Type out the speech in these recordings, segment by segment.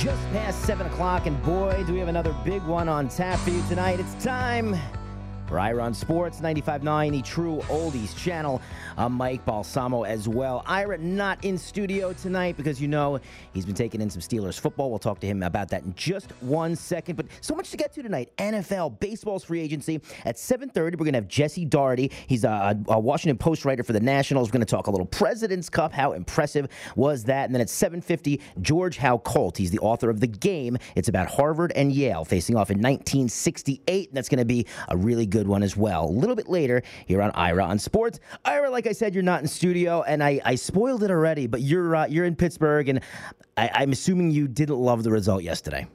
Just past 7 o'clock, and boy, do we have another big one on tap for you tonight. It's time for Ira on Sports 95.9, the True Oldies channel. I'm Mike Balsamo as well. Ira not in studio tonight because you know he's been taking in some Steelers football. We'll talk to him about that in just one second. But so much to get to tonight. NFL, baseball's free agency. At 7.30, we're going to have Jesse Dougherty. He's a, a Washington Post writer for the Nationals. We're going to talk a little President's Cup. How impressive was that? And then at 7.50, George Howe Colt. He's the author of The Game. It's about Harvard and Yale facing off in 1968. And that's going to be a really good one as well. A little bit later here on Ira on Sports. Ira, like said, you're not in studio, and I, I spoiled it already, but you're uh, you're in Pittsburgh, and I, I'm assuming you didn't love the result yesterday.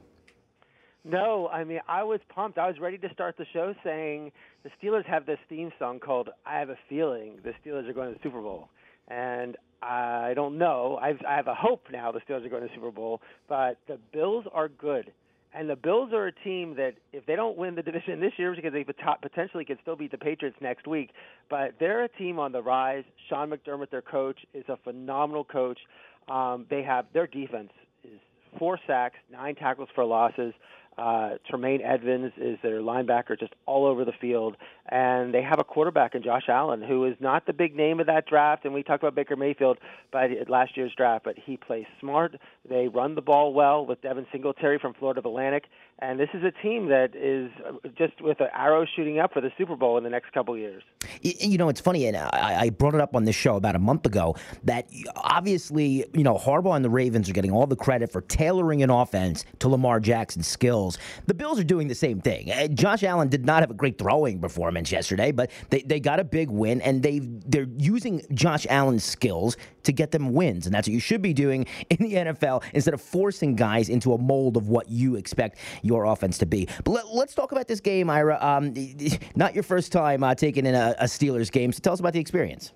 No, I mean I was pumped. I was ready to start the show saying the Steelers have this theme song called "I Have a Feeling." The Steelers are going to the Super Bowl, and I don't know. I've, I have a hope now the Steelers are going to the Super Bowl, but the Bills are good. And the Bills are a team that, if they don't win the division this year, because they potentially could still beat the Patriots next week, but they're a team on the rise. Sean McDermott, their coach, is a phenomenal coach. Um, they have their defense is four sacks, nine tackles for losses. Uh, Tremaine Edmunds is their linebacker, just all over the field, and they have a quarterback in Josh Allen, who is not the big name of that draft. And we talked about Baker Mayfield, but last year's draft, but he plays smart. They run the ball well with Devin Singletary from Florida Atlantic, and this is a team that is just with an arrow shooting up for the Super Bowl in the next couple years. You know, it's funny, and I brought it up on this show about a month ago that obviously, you know, Harbaugh and the Ravens are getting all the credit for tailoring an offense to Lamar Jackson's The Bills are doing the same thing. Uh, Josh Allen did not have a great throwing performance yesterday, but they, they got a big win, and they they're using Josh Allen's skills to get them wins, and that's what you should be doing in the NFL instead of forcing guys into a mold of what you expect your offense to be. But let, us talk about this game, Ira. Um, not your first time uh, taking in a, a Steelers game, so tell us about the experience.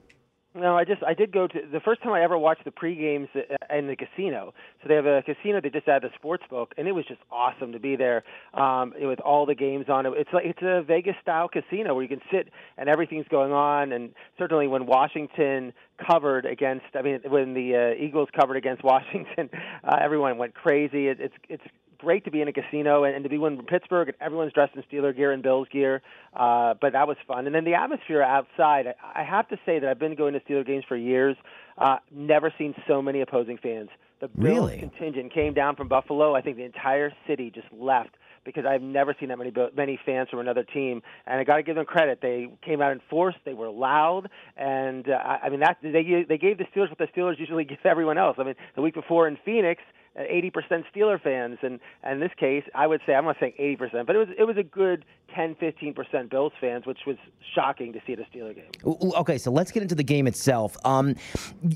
No, I just I did go to the first time I ever watched the pre games uh, in the casino. So they have a casino they just had the sports book, and it was just awesome to be there um, with all the games on it. It's like it's a Vegas style casino where you can sit and everything's going on. And certainly when Washington covered against, I mean when the uh, Eagles covered against Washington, uh, everyone went crazy. It, it's it's great to be in a casino and, and to be in Pittsburgh and everyone's dressed in Steeler gear and Bills gear. Uh, but that was fun. And then the atmosphere outside. I, I have to say that I've been going to Steeler games for years. Uh, never seen so many opposing fans. The Bills really? contingent came down from Buffalo. I think the entire city just left because I've never seen that many many fans from another team. And I got to give them credit; they came out in force. They were loud, and uh, I mean that they they gave the Steelers what the Steelers usually give everyone else. I mean, the week before in Phoenix, 80% Steeler fans, and, and in this case, I would say I'm not saying 80%, but it was it was a good 10, 15% Bills fans, which was shocking to see at a Steeler game. Okay, so let's get into the game itself. Um,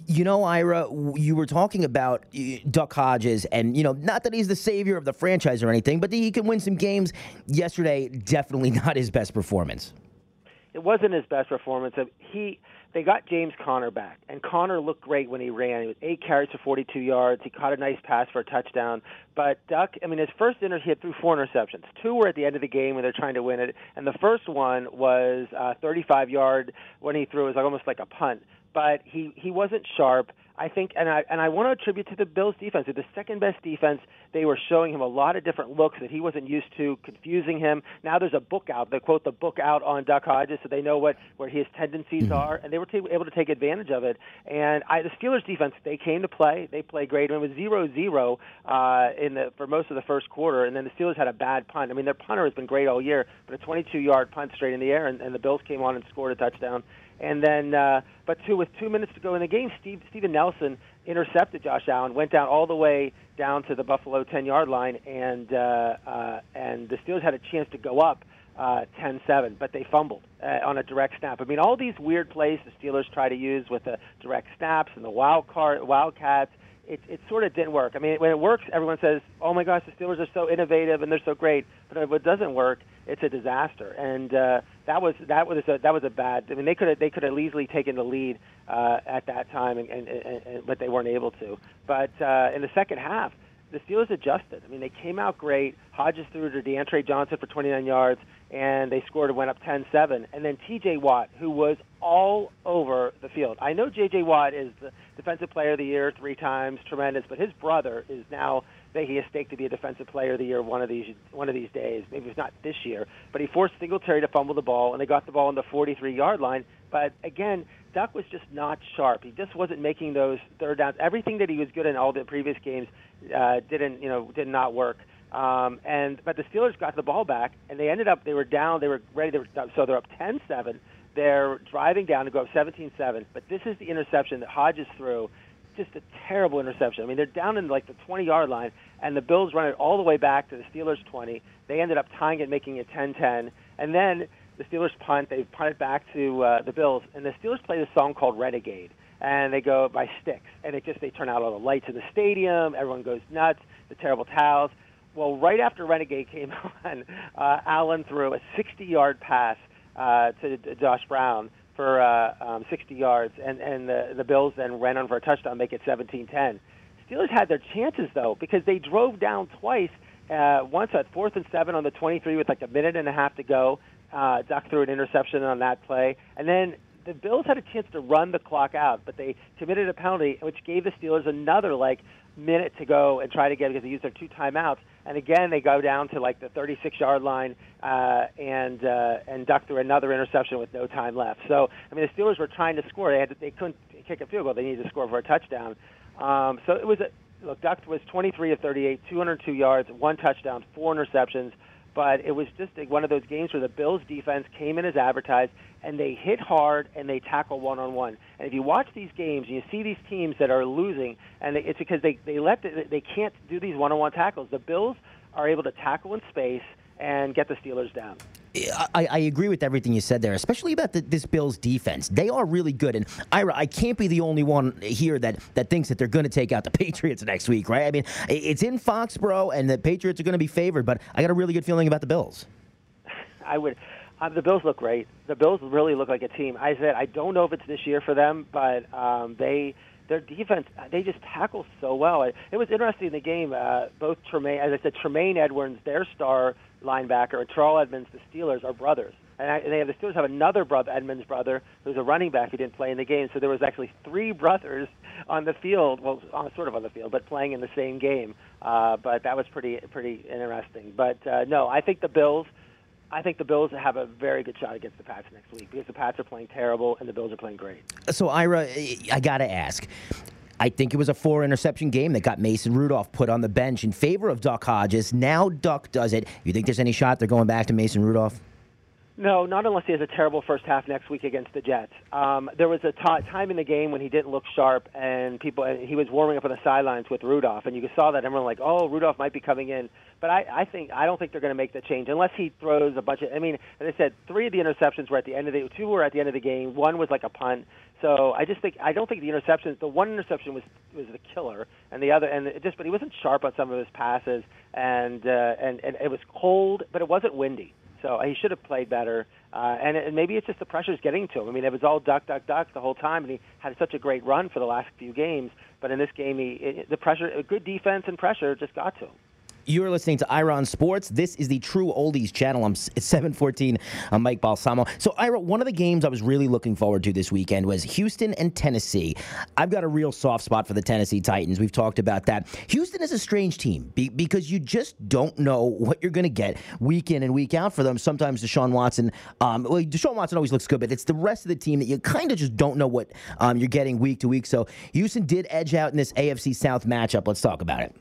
you know, Ira, you were talking about Duck Hodges, and you know, not that he's the savior of the franchise or anything, but he can win some games. Yesterday, definitely not his best performance. It wasn't his best performance. He they got James Conner back, and Conner looked great when he ran. He was eight carries for 42 yards. He caught a nice pass for a touchdown. But Duck, I mean, his first inter he had threw four interceptions. Two were at the end of the game when they're trying to win it, and the first one was uh, 35 yard when he threw. It was like almost like a punt. But he he wasn't sharp. I think, and I and I want to attribute to the Bills' defense. They're the second best defense. They were showing him a lot of different looks that he wasn't used to, confusing him. Now there's a book out. They quote the book out on Duck Hodges, so they know what where his tendencies mm-hmm. are, and they were t- able to take advantage of it. And I, the Steelers' defense, they came to play. They played great. It was zero zero uh, in the for most of the first quarter, and then the Steelers had a bad punt. I mean, their punter has been great all year, but a 22-yard punt straight in the air, and, and the Bills came on and scored a touchdown. And then, uh, but two with two minutes to go in the game, Steve Steven Nelson intercepted Josh Allen, went down all the way down to the Buffalo 10-yard line, and uh, uh, and the Steelers had a chance to go up uh, 10-7, but they fumbled uh, on a direct snap. I mean, all these weird plays the Steelers try to use with the direct snaps and the wild card, wildcats. It, it sort of didn't work. I mean, when it works, everyone says, "Oh my gosh, the Steelers are so innovative and they're so great." But if it doesn't work, it's a disaster. And uh, that was that was a, that was a bad. I mean, they could have they could have easily taken the lead uh, at that time, and, and, and, and but they weren't able to. But uh, in the second half, the Steelers adjusted. I mean, they came out great. Hodges threw to Diontae Johnson for 29 yards, and they scored and went up 10-7. And then T.J. Watt, who was all over the field. I know J.J. Watt is the Defensive Player of the Year three times, tremendous, but his brother is now he has staked to be a defensive player of the year one of these one of these days. Maybe it's not this year, but he forced Singletary to fumble the ball, and they got the ball on the 43-yard line. But again, Duck was just not sharp. He just wasn't making those third downs. Everything that he was good in all the previous games uh, didn't, you know, did not work. Um, and but the Steelers got the ball back, and they ended up they were down. They were ready. They were, so they're up 10-7. They're driving down to go up 17-7. But this is the interception that Hodges threw. Just a terrible interception. I mean, they're down in like the 20-yard line, and the Bills run it all the way back to the Steelers 20. They ended up tying it, making it 10-10, and then the Steelers punt. They punt it back to uh, the Bills, and the Steelers play this song called Renegade, and they go by Styx, and it just they turn out all the lights in the stadium. Everyone goes nuts. The terrible towels. Well, right after Renegade came on, uh, Allen threw a 60-yard pass uh, to Josh Brown for uh, um, 60 yards, and and the the Bills then ran on for a touchdown, make it 17-10. Steelers had their chances though because they drove down twice. Uh, once at fourth and seven on the 23 with like a minute and a half to go. Uh, Duck threw an interception on that play, and then the Bills had a chance to run the clock out, but they committed a penalty, which gave the Steelers another like minute to go and try to get because they used their two timeouts. And again, they go down to like the 36-yard line uh, and uh, and Duck threw another interception with no time left. So I mean, the Steelers were trying to score. They had to, they couldn't kick a field goal. They needed to score for a touchdown. Um, so it was a look. Duck was 23 of 38, 202 yards, one touchdown, four interceptions but it was just one of those games where the Bills defense came in as advertised and they hit hard and they tackle one on one. And if you watch these games and you see these teams that are losing, and it's because they they let the, they can't do these one on one tackles. The Bills are able to tackle in space and get the Steelers down. I, I, agree with everything you said there, especially about the, this Bills defense. They are really good, and Ira, I can't be the only one here that, that thinks that they're going to take out the Patriots next week, right? I mean, it's in Foxborough, and the Patriots are going to be favored, but I got a really good feeling about the Bills. I would. Uh, the Bills look great. The Bills really look like a team. I said I don't know if it's this year for them, but um, they their defense they just tackle so well. It, was interesting in the game. Uh, both Tremaine, as I said, Tremaine Edmunds, their star linebacker, and Terrell Edmunds, the Steelers, are brothers. And, I, and they have the Steelers have another brother, Edmunds' brother, who's a running back who didn't play in the game. So there was actually three brothers on the field, well, on, sort of on the field, but playing in the same game. Uh, but that was pretty pretty interesting. But uh, no, I think the Bills. I think the Bills have a very good shot against the Pats next week because the Pats are playing terrible and the Bills are playing great. So Ira, I got to ask. I think it was a four interception game that got Mason Rudolph put on the bench in favor of Duck Hodges. Now Duck does it. You think there's any shot they're going back to Mason Rudolph? No, not unless he has a terrible first half next week against the Jets. Um, there was a t- time in the game when he didn't look sharp, and people and he was warming up on the sidelines with Rudolph, and you saw that everyone like, oh, Rudolph might be coming in. But I, I think I don't think they're going to make the change unless he throws a bunch of. I mean, as I said, three of the interceptions were at the end of the two were at the end of the game. One was like a punt. So I just think I don't think the interceptions. The one interception was was the killer, and the other and it just but he wasn't sharp on some of his passes, and uh, and and it was cold, but it wasn't windy. So he should have played better. Uh, and, and maybe it's just the pressure's getting to him. I mean, it was all duck, duck, duck the whole time, and he had such a great run for the last few games. But in this game, he it, the pressure, good defense and pressure, just got to him. You're listening to Ira on Sports. This is the True Oldies channel. I'm it's 714. I'm Mike Balsamo. So, Ira, one of the games I was really looking forward to this weekend was Houston and Tennessee. I've got a real soft spot for the Tennessee Titans. We've talked about that. Houston is a strange team be- because you just don't know what you're going to get week in and week out for them. Sometimes Deshaun Watson, um, well, Deshaun Watson always looks good, but it's the rest of the team that you kind of just don't know what um, you're getting week to week. So, Houston did edge out in this AFC South matchup. Let's talk about it.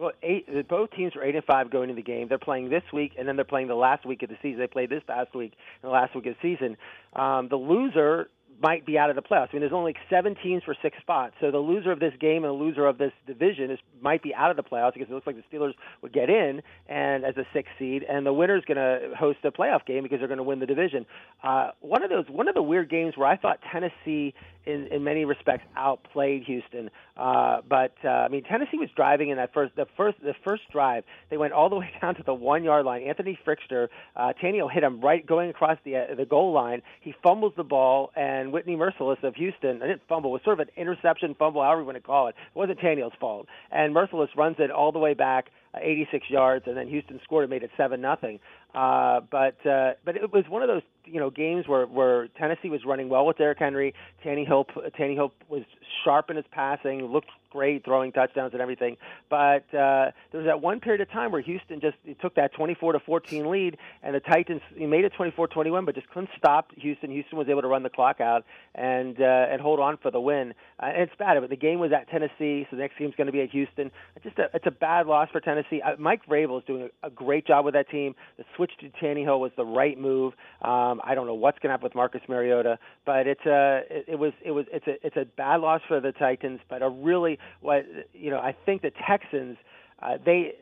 Well, eight, both teams are eight and five going into the game. They're playing this week, and then they're playing the last week of the season. They played this past week and the last week of the season. Um, the loser might be out of the playoffs. I mean, there's only seven teams for six spots. So the loser of this game and the loser of this division is might be out of the playoffs because it looks like the Steelers would get in and as a sixth seed, and the winner's going to host a playoff game because they're going to win the division. Uh, one of those, one of the weird games where I thought Tennessee, in in many respects, outplayed Houston. Uh, but uh, I mean, Tennessee was driving in that first, the first, the first drive. They went all the way down to the one yard line. Anthony Firkser, uh, Tannehill hit him right going across the uh, the goal line. He fumbles the ball and Whitney Mercilus of Houston, I didn't fumble, was sort of an interception fumble, however you want to call it. It wasn't Tannehill's fault. And Mercilus runs it all the way back, 86 yards, and then Houston scored and made it seven nothing. Uh, but uh, but it was one of those you know games where where Tennessee was running well with Derrick Henry. Tannehill Tannehill was sharp in his passing, looked great throwing touchdowns and everything. But uh, there was that one period of time where Houston just took that 24 to 14 lead, and the Titans he made it 24-21, but just couldn't stop Houston. Houston was able to run the clock out and uh, and hold on for the win. Uh, and it's bad, but the game was at Tennessee, so the next game's going to be at Houston. Just a, it's a bad loss for Tennessee. Uh, Mike Vrabel is doing a, a great job with that team. The switch to Tannehill was the right move. Um, I don't know what's going to happen with Marcus Mariota, but it's a it, it was it was it's a it's a bad loss for the Titans, but a really what you know I think the Texans uh, they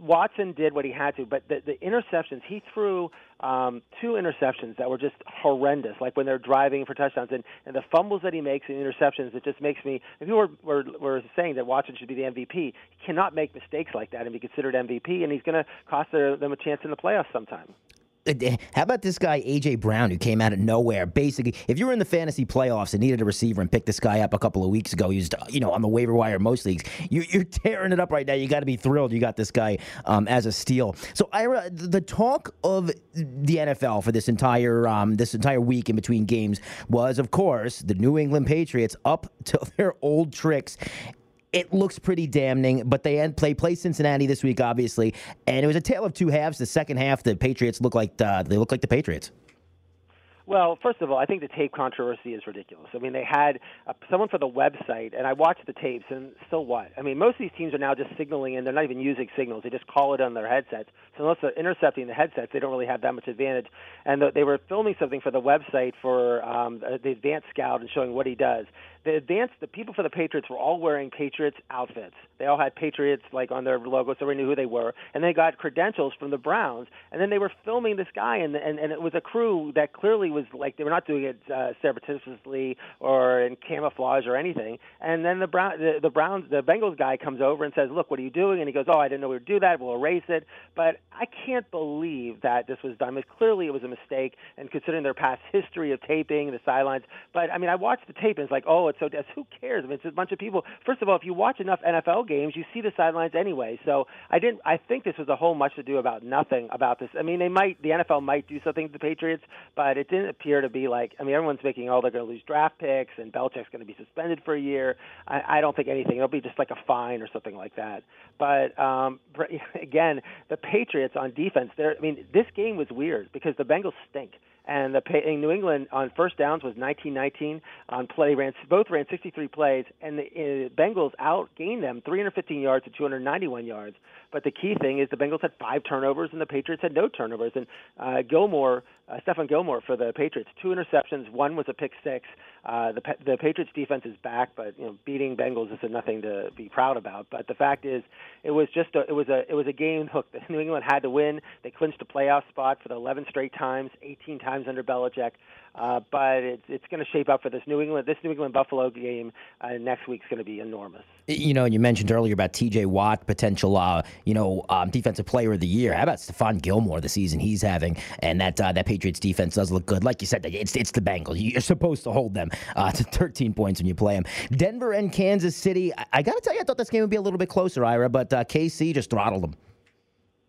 Watson did what he had to, but the, the interceptions he threw um, two interceptions that were just horrendous, like when they're driving for touchdowns, and, and the fumbles that he makes and interceptions. It just makes me. If you were, were were saying that Watson should be the MVP, he cannot make mistakes like that and be considered MVP, and he's going to cost them a chance in the playoffs sometime. Uh, how about this guy AJ Brown who came out of nowhere? Basically, if you were in the fantasy playoffs and needed a receiver and picked this guy up a couple of weeks ago, he was you know on the waiver wire most leagues. You, are tearing it up right now. You got to be thrilled you got this guy um, as a steal. So Ira, the talk of the NFL for this entire um, this entire week in between games was, of course, the New England Patriots up to their old tricks it looks pretty damning. But they end, play play Cincinnati this week, obviously, and it was a tale of two halves. The second half, the Patriots look like the, they look like the Patriots. Well, first of all, I think the tape controversy is ridiculous. I mean, they had uh, someone for the website, and I watched the tapes, and so what? I mean, most of these teams are now just signaling, and they're not even using signals. They just call it on their headsets. So unless they're intercepting the headsets, they don't really have that much advantage. And the, they were filming something for the website for um, the advanced scout and showing what he does the advanced the people for the Patriots were all wearing Patriots outfits. They all had Patriots like on their logo, so we knew who they were. And they got credentials from the Browns, and then they were filming this guy, and and, and it was a crew that clearly was like they were not doing it uh, surreptitiously or in camouflage or anything. And then the Brown the, the Browns the Bengals guy comes over and says, "Look, what are you doing?" And he goes, "Oh, I didn't know we would do that. We'll erase it." But I can't believe that this was done. I mean, clearly, it was a mistake, and considering their past history of taping the sidelines. But I mean, I watched the tape, and it's like, oh, it's so dense. Who cares? I mean, it's a bunch of people. First of all, if you watch enough NFL games, you see the sidelines anyway. So I didn't. I think this was a whole much to do about nothing about this. I mean, they might. The NFL might do something to the Patriots, but it didn't appear to be like. I mean, everyone's making oh they're going to lose draft picks and Belichick's going to be suspended for a year. I, I don't think anything. It'll be just like a fine or something like that. But um, again, the Patriots on defense. There. I mean, this game was weird because the Bengals stink and the in New England on first downs was 19-19 on play ran both ran 63 plays and the uh, Bengals outgained them 315 yards to 291 yards. But the key thing is the Bengals had five turnovers and the Patriots had no turnovers. And uh, Gilmore uh, Stephon Gilmore for the Patriots two interceptions. One was a pick six uh, the the Patriots defense is back but you know beating Bengals is nothing to be proud about but the fact is it was just a, it was a it was a game hook New England had to win they clinched a playoff spot for the 11 straight times 18 times times under Belichick. Uh, but it's it's going to shape up for this New England this New England Buffalo game uh, next week's going to be enormous. You know, you mentioned earlier about T.J. Watt potential, uh, you know, um, defensive player of the year. How about Stephon Gilmore the season he's having, and that uh, that Patriots defense does look good. Like you said, it's it's the Bengals. You're supposed to hold them uh, to 13 points when you play them. Denver and Kansas City. I, I got to tell you, I thought this game would be a little bit closer, Ira, but KC just throttled them.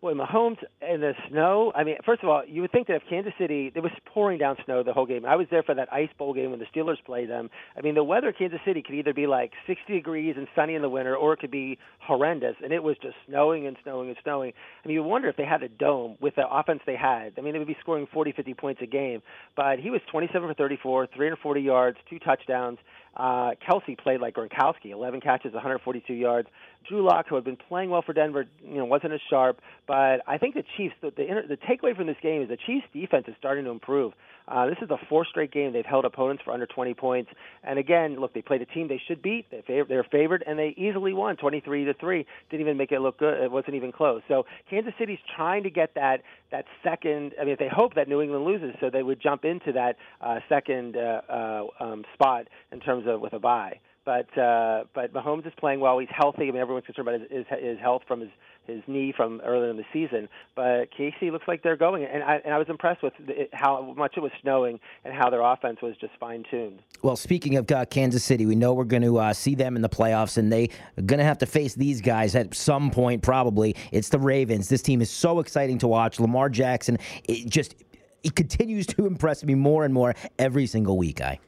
Boy, Mahomes in the snow. I mean, first of all, you would think that if Kansas City, it was pouring down snow the whole game. I was there for that Ice Bowl game when the Steelers played them. I mean, the weather in Kansas City could either be like 60 degrees and sunny in the winter, or it could be horrendous, and it was just snowing and snowing and snowing. I mean, you wonder if they had a dome with the offense they had. I mean, they would be scoring 40, 50 points a game. But he was 27 for 34, 340 yards, two touchdowns. Uh, Kelce played like Gronkowski, 11 catches, 142 yards. Drew Lock, who had been playing well for Denver, you know, wasn't as sharp. But I think the Chiefs, the, the, the takeaway from this game is the Chiefs' defense is starting to improve. Uh, this is the fourth straight game they've held opponents for under 20 points. And again, look, they played a team they should beat. They fav- they're favored, and they easily won 23 to three. Didn't even make it look good. It wasn't even close. So Kansas City's trying to get that that second. I mean, they hope that New England loses, so they would jump into that uh, second uh, uh, um, spot in terms of with a bye. But uh, but Mahomes is playing well. He's healthy. I mean, everyone's concerned about his, his, his health from his his knee from earlier in the season. But KC looks like they're going, and I and I was impressed with the, how much it was snowing and how their offense was just fine tuned. Well, speaking of uh, Kansas City, we know we're going to uh, see them in the playoffs, and they are going to have to face these guys at some point. Probably it's the Ravens. This team is so exciting to watch. Lamar Jackson, it just he continues to impress me more and more every single week. I.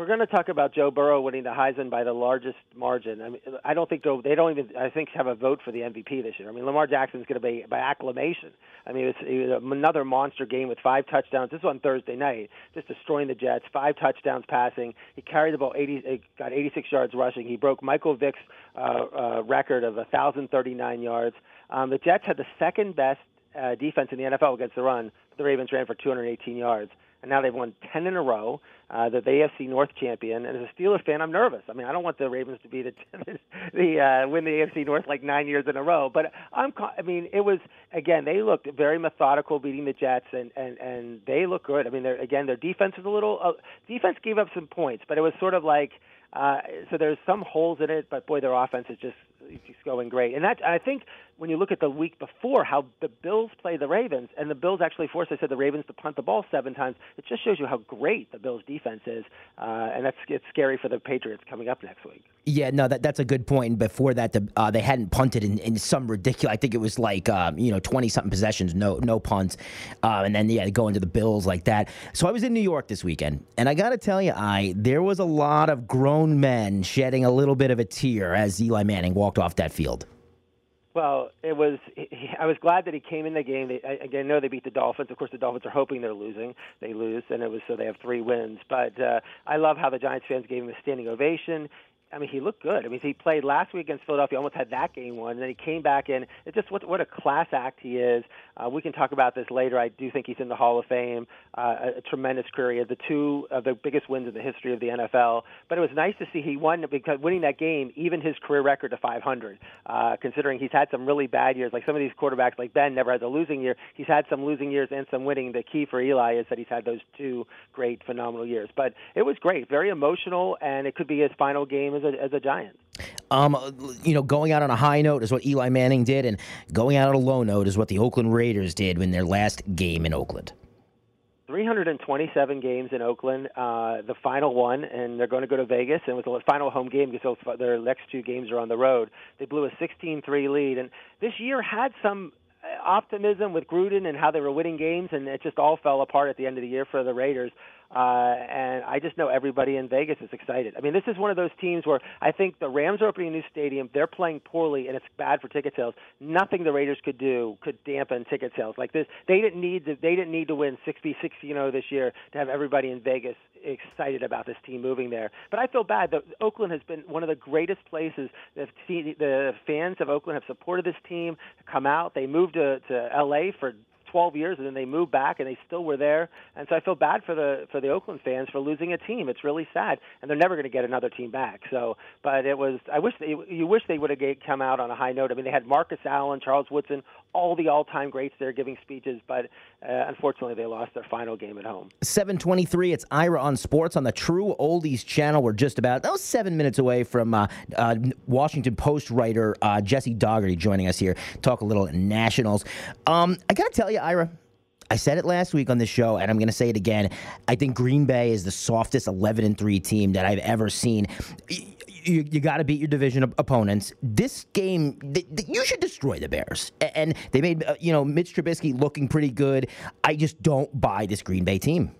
We're going to talk about Joe Burrow winning the Heisman by the largest margin. I mean, I don't think they don't even I think have a vote for the MVP this year. I mean, Lamar Jackson's going to be by acclamation. I mean, it was, it another monster game with five touchdowns. This was on Thursday night, just destroying the Jets. Five touchdowns passing. He carried the ball 80, got 86 yards rushing. He broke Michael Vick's uh, uh, record of 1,039 yards. Um, the Jets had the second best uh, defense in the NFL against the run. The Ravens ran for 218 yards and now they've won 10 in a row. Uh, they're the AFC North champion, and as a Steelers fan, I'm nervous. I mean, I don't want the Ravens to be the the uh, win the AFC North like nine years in a row, but I'm. I mean, it was again. They looked very methodical beating the Jets, and and and they look good. I mean, they're again their defense is a little. Uh, defense gave up some points, but it was sort of like. Uh, so there's some holes in it, but boy, their offense is just just going great. And that I think when you look at the week before how the Bills play the Ravens, and the Bills actually forced, I said, the Ravens to punt the ball seven times. It just shows you how great the Bills' defense is, uh, and that's it's scary for the Patriots coming up next week. Yeah, no, that, that's a good point. Before that, the, uh, they hadn't punted in, in, some ridiculous. I think it was like um, you know twenty something possessions, no no punts, uh, and then yeah, go into the Bills like that. So I was in New York this weekend, and I got to tell you, I there was a lot of grown men shedding a little bit of a tear as Eli Manning walked off that field. Well, it was. I was glad that he came in the game. They, I, again, know they beat the Dolphins. Of course, the Dolphins are hoping they're losing. They lose, and it was so they have three wins. But uh, I love how the Giants fans gave him a standing ovation. I mean, he looked good. I mean, he played last week against Philadelphia, almost had that game won, and then he came back in. It's just what what a class act he is. Uh, we can talk about this later. I do think he's in the Hall of Fame. Uh, a, a tremendous career. He had the two of the biggest wins in the history of the NFL. But it was nice to see he won because winning that game, even his career record to 500. Uh, considering he's had some really bad years, like some of these quarterbacks, like Ben, never has a losing year. He's had some losing years and some winning. The key for Eli is that he's had those two great, phenomenal years. But it was great, very emotional, and it could be his final game as a as a Giant. Um, you know, going out on a high note is what Eli Manning did, and going out on a low note is what the Oakland Raiders did in their last game in Oakland. 327 games in Oakland, uh, the final one, and they're going to go to Vegas, and it was the final home game because their next two games are on the road. They blew a 16-3 lead, and this year had some uh, optimism with Gruden and how they were winning games, and it just all fell apart at the end of the year for the Raiders. Uh, and I just know everybody in Vegas is excited. I mean, this is one of those teams where I think the Rams are opening a new stadium. They're playing poorly, and it's bad for ticket sales. Nothing the Raiders could do could dampen ticket sales like this. They didn't need to. They didn't need to win 60 60 0 this year to have everybody in Vegas excited about this team moving there. But I feel bad. that Oakland has been one of the greatest places. The, the fans of Oakland have supported this team. Come out. They moved to, to L.A. for 12 years, and then they moved back, and they still were there. And so I feel bad for the for the Oakland fans for losing a team. It's really sad, and they're never going to get another team back. So, but it was. I wish they, you wish they would have come out on a high note. I mean, they had Marcus Allen, Charles Woodson, all the all-time greats there giving speeches, but uh, unfortunately, they lost their final game at home. 723. It's Ira on Sports on the True Oldies channel. We're just about seven minutes away from uh, uh, Washington Post writer uh, Jesse Dougherty joining us here. Talk a little Nationals. Um, I got to tell you, Ira. I said it last week on the show, and I'm going to say it again. I think Green Bay is the softest 11 and 3 team that I've ever seen. You, you got to beat your division opponents. This game, you should destroy the Bears. And they made, uh, you know, Mitch Trubisky looking pretty good. I just don't buy this Green Bay team.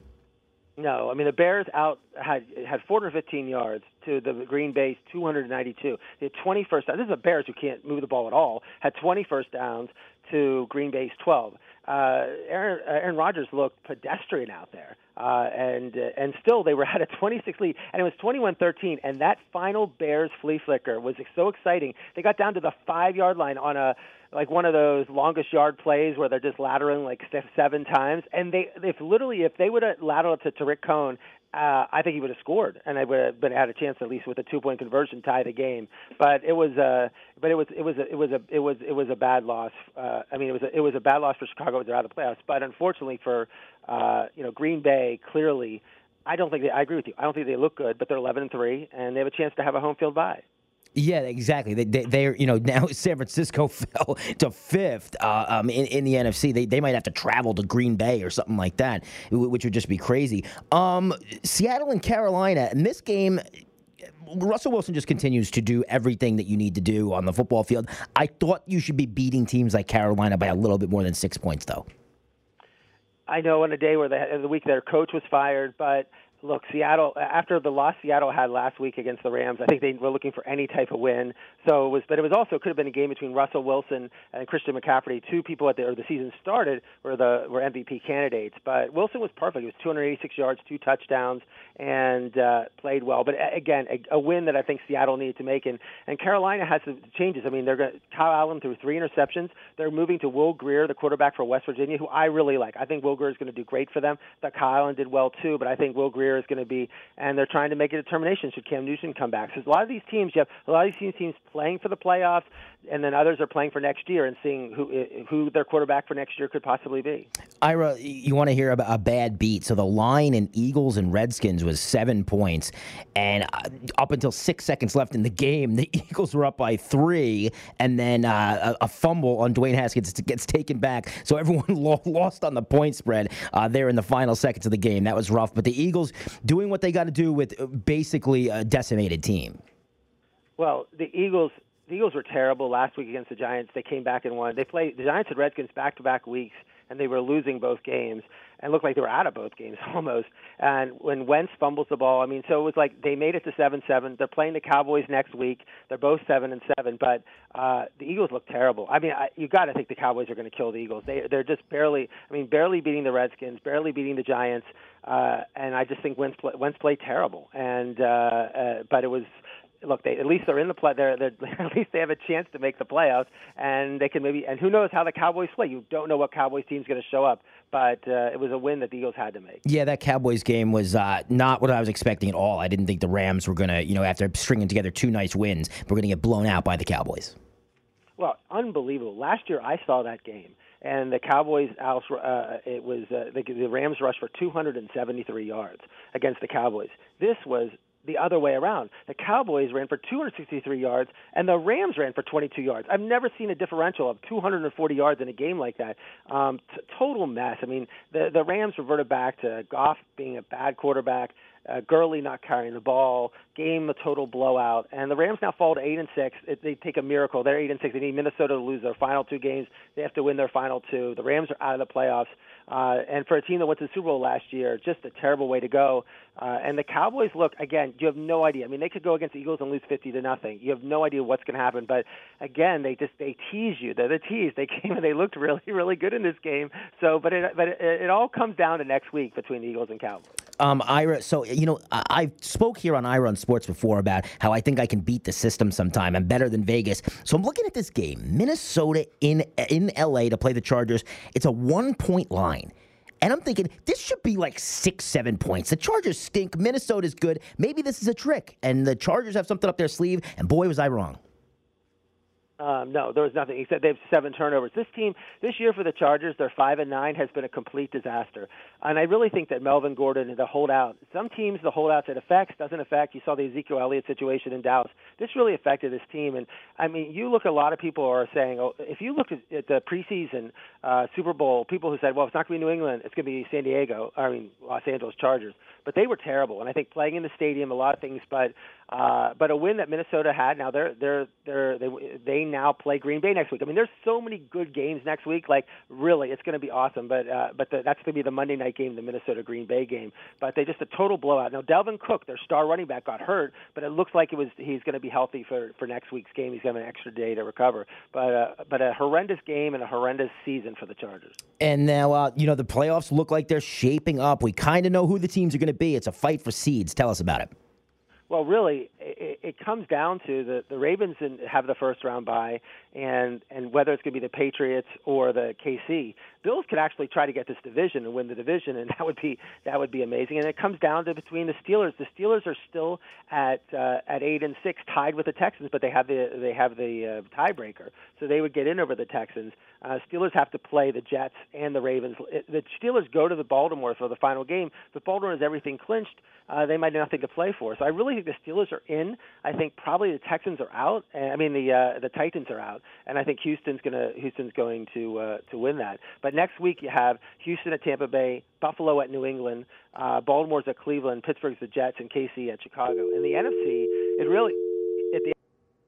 No, I mean the Bears out had had 415 yards to the Green Bay's 292. They had 20 first downs. This is a Bears who can't move the ball at all. Had 20 first downs to Green Bay's 12 uh, Aaron, uh, Aaron Rodgers looked pedestrian out there, uh, and uh, and still they were at a 26 lead, and it was 21-13, and that final Bears flea flicker was so exciting. They got down to the five yard line on a like one of those longest yard plays where they're just lateraling like seven times, and they if literally if they would have lateraled to Tarik Cohen uh, I think he would have scored, and I would have been had a chance at least with a two point conversion tie the game. But it was uh but it was it was a, it was a it was it was a bad loss. Uh, I mean, it was a, it was a bad loss for Chicago. They're out of the playoffs, but unfortunately for uh, you know Green Bay, clearly, I don't think they. I agree with you. I don't think they look good, but they're 11 and three, and they have a chance to have a home field bye. Yeah, exactly. They, they, they're, you know, now San Francisco fell to fifth uh, um, in, in the NFC. They, they might have to travel to Green Bay or something like that, which would just be crazy. Um, Seattle and Carolina, in this game, Russell Wilson just continues to do everything that you need to do on the football field. I thought you should be beating teams like Carolina by a little bit more than six points, though. I know on a day where the, the week their coach was fired, but look, Seattle after the loss Seattle had last week against the Rams, I think they were looking for any type of win. So it was, but it was also could have been a game between Russell Wilson and Christian McCaffrey, two people at the or the season started were the were MVP candidates. But Wilson was perfect. It was 286 yards, two touchdowns, and uh, played well. But again, a, a win that I think Seattle needed to make, and and Carolina has some changes. I mean, they're going Kyle Allen threw three interceptions. They're moving to Will Grier, the quarterback for West Virginia, who I really like. I think Will Grier is going to do great for them. That Kyle Allen did well too, but I think Will Grier is going to be, and they're trying to make a determination should Cam Newton come back. So a lot of these teams, you have a lot of these teams playing for the playoffs, and then others are playing for next year and seeing who who their quarterback for next year could possibly be. Ira, you want to hear about a bad beat? So the line in Eagles and Redskins was seven points, and uh, up until six seconds left in the game, the Eagles were up by three, and then uh, a, fumble on Dwayne Haskins gets taken back, so everyone lost on the point spread uh, there in the final seconds of the game. That was rough, but the Eagles doing what they got to do with uh, basically a decimated team. Well, the Eagles the Eagles were terrible last week against the Giants. They came back and won. They played the Giants and Redskins back to back weeks, and they were losing both games and looked like they were out of both games almost. And when Wentz fumbles the ball, I mean, so it was like they made it to seven seven. They're playing the Cowboys next week. They're both seven and seven, but uh, the Eagles look terrible. I mean, I, you got to think the Cowboys are going to kill the Eagles. They they're just barely, I mean, barely beating the Redskins, barely beating the Giants, uh, and I just think Wentz play, Wentz played terrible. And uh, uh, but it was look, they at least they're in the play. They're, they're at least they have a chance to make the playoffs, and they can maybe. And who knows how the Cowboys play? You don't know what Cowboys team's going to show up, but uh, it was a win that the Eagles had to make. Yeah, that Cowboys game was uh, not what I was expecting at all. I didn't think the Rams were going to, you know, after stringing together two nice wins, we're going to get blown out by the Cowboys. Well, unbelievable. Last year I saw that game and the Cowboys uh, it was uh, the, the Rams rushed for 273 yards against the Cowboys. This was the other way around. The Cowboys ran for 263 yards, and the Rams ran for 22 yards. I've never seen a differential of 240 yards in a game like that. Um, t- total mess. I mean, the the Rams reverted back to Goff being a bad quarterback uh, Gurley not carrying the ball, game a total blowout, and the Rams now fall to eight and six. It, they take a miracle. They're eight and six. They need Minnesota to lose their final two games. They have to win their final two. The Rams are out of the playoffs, uh, and for a team that went to the Super Bowl last year, just a terrible way to go. Uh, and the Cowboys look again. You have no idea. I mean, they could go against the Eagles and lose fifty to nothing. You have no idea what's going to happen. But again, they just they tease you. They're the tease. They came and they looked really really good in this game. So, but it but it, it all comes down to next week between the Eagles and Cowboys. Um, Ira, so you know, I, I spoke here on Ira on Sports before about how I think I can beat the system sometime. I'm better than Vegas. So I'm looking at this game, Minnesota in in LA to play the Chargers. It's a one point line. And I'm thinking this should be like six, seven points. The Chargers stink. Minnesota's good. Maybe this is a trick, and the Chargers have something up their sleeve. And boy, was I wrong. Um, no, there was nothing. He said they have seven turnovers. This team, this year for the Chargers, they're five and nine, has been a complete disaster. And I really think that Melvin Gordon and the holdout. Some teams, the holdouts, it affects, doesn't affect. You saw the Ezekiel Elliott situation in Dallas. This really affected this team. And I mean, you look. A lot of people are saying, oh, if you look at, at the preseason uh, Super Bowl, people who said, well, it's not going to be New England, it's going to be San Diego. I mean, Los Angeles Chargers. But they were terrible. And I think playing in the stadium, a lot of things. But uh, but a win that Minnesota had. Now they're they're they're they they now play Green Bay next week. I mean, there's so many good games next week. Like really, it's going to be awesome. But uh, but the, that's going to be the Monday night game, the Minnesota Green Bay game. But they just a total blowout. Now Dalvin Cook, their star running back, got hurt, but it looks like it was he's going to be healthy for for next week's game. He's have an extra day to recover. But uh, but a horrendous game and a horrendous season for the Chargers. And now uh, you know the playoffs look like they're shaping up. We kind of know who the teams are going to be. It's a fight for seeds. Tell us about it. Well, really, it, it comes down to the the Ravens have the first round bye, and and whether it's going to be the Patriots or the KC, Bills could actually try to get this division and win the division, and that would be that would be amazing. And it comes down to between the Steelers. The Steelers are still at uh, at eight and six, tied with the Texans, but they have the they have the uh, tiebreaker, so they would get in over the Texans. Uh, Steelers have to play the Jets and the Ravens. The Steelers go to the Baltimore for the final game, but Baltimore has everything clinched. Uh, they might have nothing to play for. So I really think the Steelers are in. I think probably the Texans are out. I mean the uh, the Titans are out, and I think Houston's gonna Houston's going to uh, to win that. But next week you have Houston at Tampa Bay, Buffalo at New England, uh, Baltimore's at Cleveland, Pittsburgh's the Jets, and KC at Chicago. In the NFC, it really at the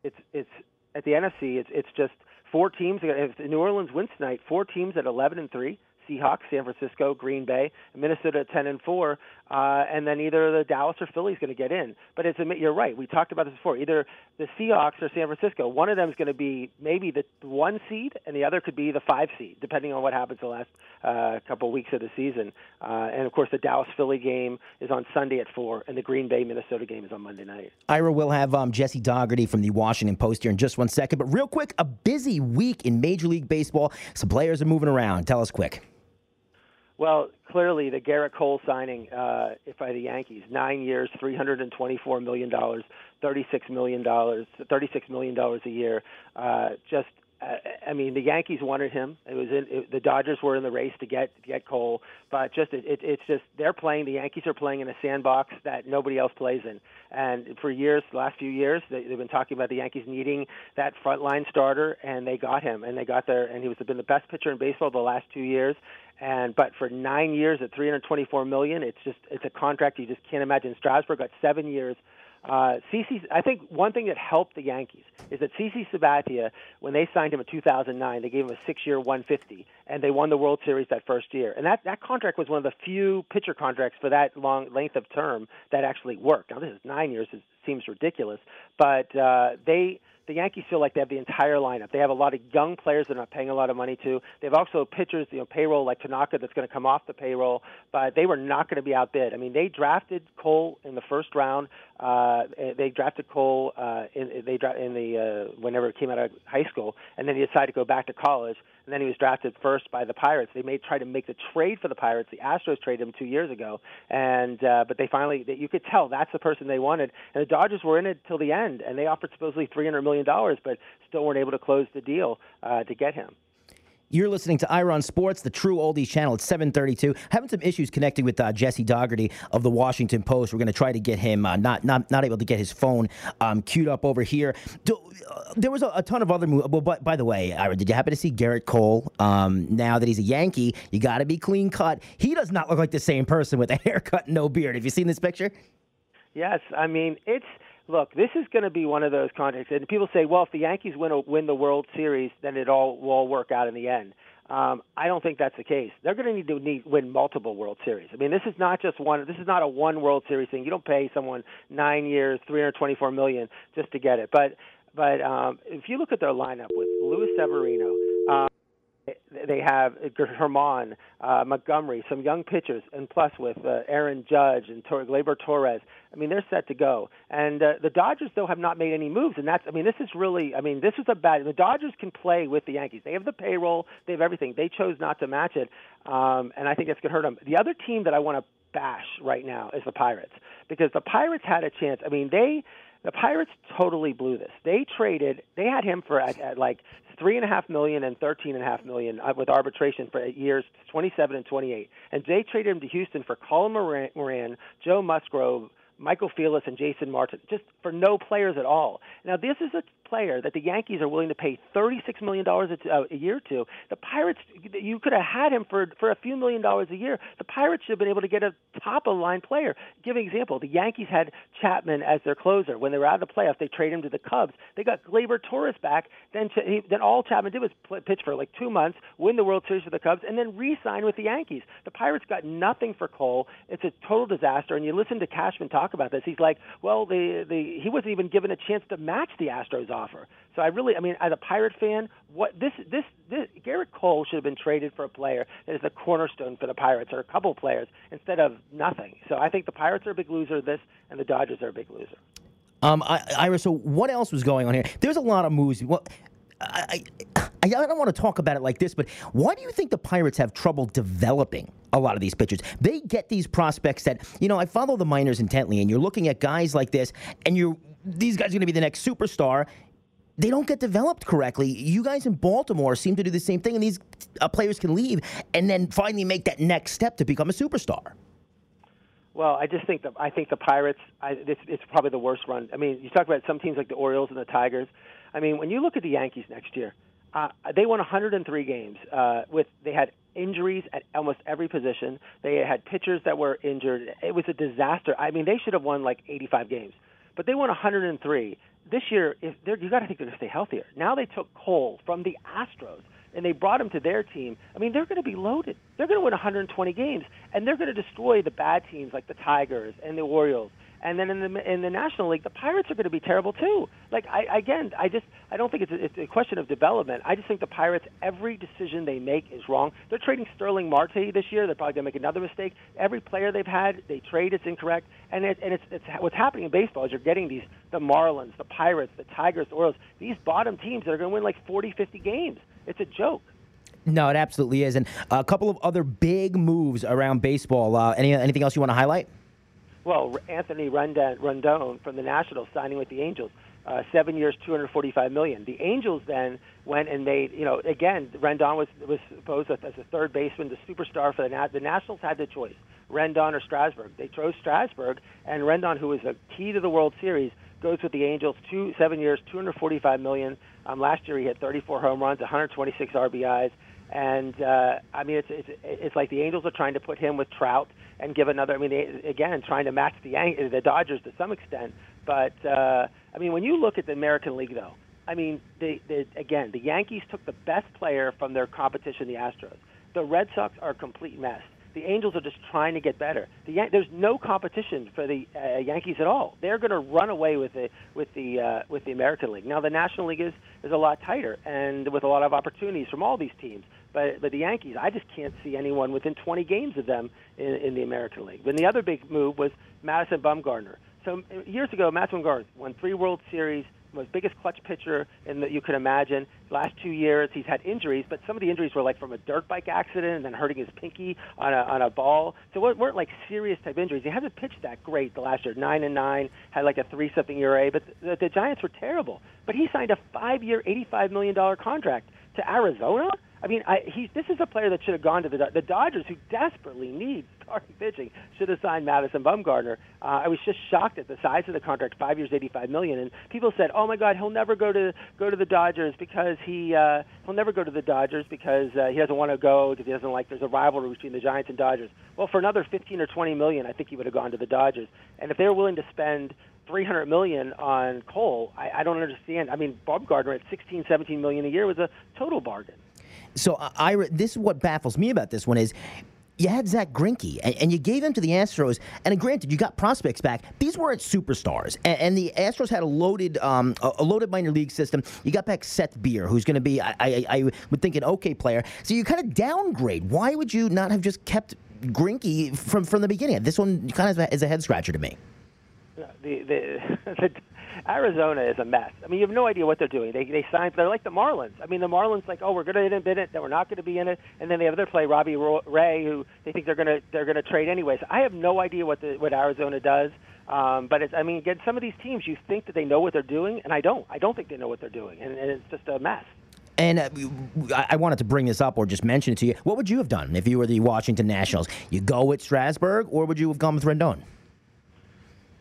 it's it's at the NFC it's it's just four teams. If New Orleans wins tonight, four teams at 11 and three, Seahawks, San Francisco, Green Bay, Minnesota at 10 and 4, uh, and then either the Dallas or Philly is going to get in. But it's you're right. We talked about this before. Either the Seahawks or San Francisco. One of them is going to be maybe the one seed, and the other could be the five seed, depending on what happens the last uh, couple weeks of the season. Uh, and of course, the Dallas Philly game is on Sunday at four, and the Green Bay Minnesota game is on Monday night. Ira will have um, Jesse Dougherty from the Washington Post here in just one second. But real quick, a busy week in Major League Baseball. Some players are moving around. Tell us quick. Well, clearly the Gerrit Cole signing uh, by the Yankees, nine years, three hundred and twenty-four million dollars, thirty-six million dollars, thirty-six million dollars a year. Uh, just uh, I mean, the Yankees wanted him. It was in, it, the Dodgers were in the race to get get Cole, but just it, it, it's just they're playing. The Yankees are playing in a sandbox that nobody else plays in. And for years, the last few years, they, they've been talking about the Yankees needing that frontline starter, and they got him, and they got there, and he was been the best pitcher in baseball the last two years. And but for nine years at 324 million, it's just it's a contract you just can't imagine. Strasburg got seven years uh, CC, I think one thing that helped the Yankees is that CC Sabathia, when they signed him in 2009, they gave him a six-year 150, and they won the World Series that first year. And that that contract was one of the few pitcher contracts for that long length of term that actually worked. Now this is nine years; it seems ridiculous, but uh, they the Yankees feel like they have the entire lineup. They have a lot of young players they're not paying a lot of money to. They have also pitchers, you know, payroll like Tanaka that's going to come off the payroll, but they were not going to be outbid. I mean, they drafted Cole in the first round. Uh, they drafted Cole uh, in they dra- in the uh, whenever it came out of high school, and then he decided to go back to college and then he was drafted first by the Pirates. They made try to make the trade for the Pirates. The Astros traded him two years ago, and uh, but they finally you could tell that's the person they wanted. And the Dodgers were in it till the end, and they offered supposedly three hundred million dollars, but still weren't able to close the deal uh, to get him. You're listening to Ira on Sports, the True Oldies channel. It's 732. Having some issues connecting with uh, Jesse Dougherty of the Washington Post. We're going to try to get him uh, not not not able to get his phone um, queued up over here. Do, uh, there was a, a, ton of other moves. Well, but by the way, Ira, did you happen to see Gerrit Cole? Um, now that he's a Yankee, you got to be clean cut. He does not look like the same person with a haircut and no beard. Have you seen this picture? Yes, I mean it's look, this is going to be one of those contracts. And people say, well, if the Yankees win win the World Series, then it all will all work out in the end. Um, I don't think that's the case. They're going to need to need, win multiple World Series. I mean, this is not just one. This is not a one World Series thing. You don't pay someone nine years, 324 million just to get it. But but um, if you look at their lineup with Luis Severino. Um, they have Germán, uh, Montgomery, some young pitchers, and plus with uh, Aaron Judge and Tor- Gleyber Torres. I mean, they're set to go. And uh, the Dodgers, though, have not made any moves. And that's, I mean, this is really, I mean, this is a bad. The Dodgers can play with the Yankees. They have the payroll, they have everything. They chose not to match it, um, and I think that's going to hurt them. The other team that I want to bash right now is the Pirates because the Pirates had a chance. I mean, they the Pirates totally blew this. They traded. They had him for at, at like three and a half million and thirteen and a half million uh, with arbitration for years 27 and 28. And they traded him to Houston for Colin Moran, Moran Joe Musgrove, Michael Feliz, and Jason Martin, just for no players at all. Now, this is a player that the Yankees are willing to pay $36 million a, uh, a year to. The Pirates, you could have had him for, for a few million dollars a year. The Pirates should have been able to get a top of line player. Give an example. The Yankees had Chapman as their closer. When they were out of the playoffs, they traded him to the Cubs. They got Gleyber Torres back. Then, then all Chapman did was pitch for like two months, win the World Series for the Cubs, and then re sign with the Yankees. The Pirates got nothing for Cole. It's a total disaster. And you listen to Cashman talk about this. He's like, well, the, the, he wasn't even given a chance to match the Astros offer. So I really, I mean, as a Pirate fan, what this this this Gerrit Cole should have been traded for a player that is the cornerstone for the Pirates or a couple players instead of nothing. So I think the Pirates are a big loser of this, and the Dodgers are a big loser. Um, Ira, so what else was going on here? There's a lot of moves. Well, I, I, I don't want to talk about it like this, but why do you think the Pirates have trouble developing a lot of these pitchers? They get these prospects that, you know, I follow the minors intently, and you're looking at guys like this, and you're these guys are going to be the next superstar. They don't get developed correctly. You guys in Baltimore seem to do the same thing, and these uh, players can leave and then finally make that next step to become a superstar. Well, I just think that I think the Pirates. I, this it's probably the worst run. I mean, you talk about some teams like the Orioles and the Tigers. I mean, when you look at the Yankees next year, uh, they won 103 games. Uh, with they had injuries at almost every position. They had pitchers that were injured. It was a disaster. I mean, they should have won like 85 games, but they won 103. This year, if they're, you got to think they're going to stay healthier. Now they took Cole from the Astros and they brought him to their team, I mean, they're going to be loaded. They're going to win 120 games, and they're going to destroy the bad teams like the Tigers and the Orioles and then in the in the National League, the Pirates are going to be terrible too. Like I again, I just I don't think it's a, it's a question of development. I just think the Pirates every decision they make is wrong. They're trading Starling Marte this year. They're probably going to make another mistake. Every player they've had, they trade it's incorrect, and it, and it's it's what's happening in baseball is you're getting these the Marlins, the Pirates, the Tigers, the Orioles, these bottom teams that are going to win like 40, 50 games. It's a joke. No, it absolutely is. And a couple of other big moves around baseball. Uh, any anything else you want to highlight? Well, Anthony Rendon, Rendon from the Nationals signing with the Angels. Uh, seven years, 245 million. The Angels then went and made, you know, again, Rendon was was supposed as a third baseman, the superstar for the Nat. The Nationals had the choice, Rendon or Strasburg. They chose Strasburg, and Rendon, who was a key to the World Series, goes with the Angels. Two seven years, 245 million. Um, last year he had 34 home runs, 126 RBIs. And uh, I mean, it's, it's it's like the Angels are trying to put him with Trout and give another. I mean, they, again, trying to match the the Dodgers to some extent. But uh, I mean, when you look at the American League, though, I mean, they, they, again, the Yankees took the best player from their competition, the Astros. The Red Sox are a complete mess. The Angels are just trying to get better. The Yan- there's no competition for the uh, Yankees at all. They're going to run away with the with the uh, with the American League. Now the National League is is a lot tighter and with a lot of opportunities from all these teams. But but the Yankees, I just can't see anyone within 20 games of them in, in the American League. Then the other big move was Madison Bumgarner. So uh, years ago, Madison Bumgarner won three World Series, most biggest clutch pitcher in that you could imagine. Last two years, he's had injuries, but some of the injuries were like from a dirt bike accident and then hurting his pinky on a on a ball. So it weren't like serious type injuries. He hasn't pitched that great the last year. Nine and nine, had like a three something ERA, but the, the Giants were terrible. But he signed a five year, eighty five million dollar contract to Arizona. I mean, I, he, this is a player that should have gone to the the Dodgers, who desperately need starting pitching. Should have signed Madison Bumgarner. Uh, I was just shocked at the size of the contract, five years, eighty-five million, and people said, "Oh my God, he'll never go to go to the Dodgers because he uh, he'll never go to the Dodgers because uh, he doesn't want to go because he doesn't like there's a rivalry between the Giants and Dodgers." Well, for another fifteen or twenty million, I think he would have gone to the Dodgers. And if they were willing to spend 300 million on Cole, I, I don't understand. I mean, Bumgarner at 16, 17 million a year was a total bargain. So, Ira, this is what baffles me about this one is you had Zack Greinke, and, you gave him to the Astros. And granted, you got prospects back. These weren't superstars, and, the Astros had a loaded, um, a, loaded minor league system. You got back Seth Beer, who's going to be, I, I, I, would think, an okay player. So you kind of downgrade. Why would you not have just kept Greinke from from the beginning? This one kind of is a head scratcher to me. The, The, the, Arizona is a mess. I mean, you have no idea what they're doing. They they signed. They're like the Marlins. I mean, the Marlins like, oh, we're going to be in it, then we're not going to be in it, and then they have their play Robbie Ray, who they think they're going to they're going to trade anyways. I have no idea what the what Arizona does. Um, but it's, I mean, again, some of these teams, you think that they know what they're doing, and I don't. I don't think they know what they're doing, and, and it's just a mess. And uh, I wanted to bring this up or just mention it to you. What would you have done if you were the Washington Nationals? You go with Strasburg, or would you have gone with Rendon?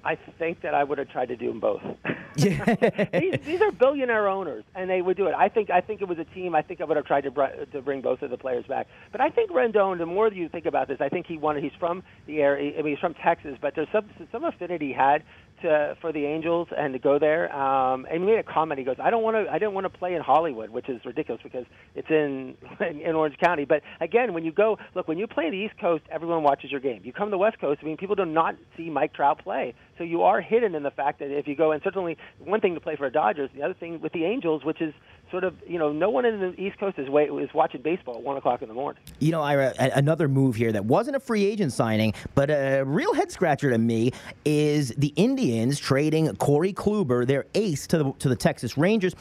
I think that I would have tried to do them both. these, these are billionaire owners, and they would do it. I think I think it was a team. I think I would have tried to br- to bring both of the players back. But I think Rendon. The more you think about this, I think he wanted. He's from the area. I mean, he's from Texas, but there's some some affinity he had to for the Angels and to go there. Um, and he made a comment. He goes, "I don't want to. I didn't want to play in Hollywood, which is ridiculous because it's in in Orange County. But again, when you go, look, when you play the East Coast, everyone watches your game. You come to the West Coast. I mean, people do not see Mike Trout play, so you are hidden in the fact that if you go, and certainly one thing to play for the Dodgers, the other thing with the Angels, which is sort of, you know, no one in the East Coast is, way, is watching baseball at 1 o'clock in the morning. You know, Ira, another move here that wasn't a free agent signing, but a real head scratcher to me is the Indians trading Corey Kluber, their ace, to the, to the Texas Rangers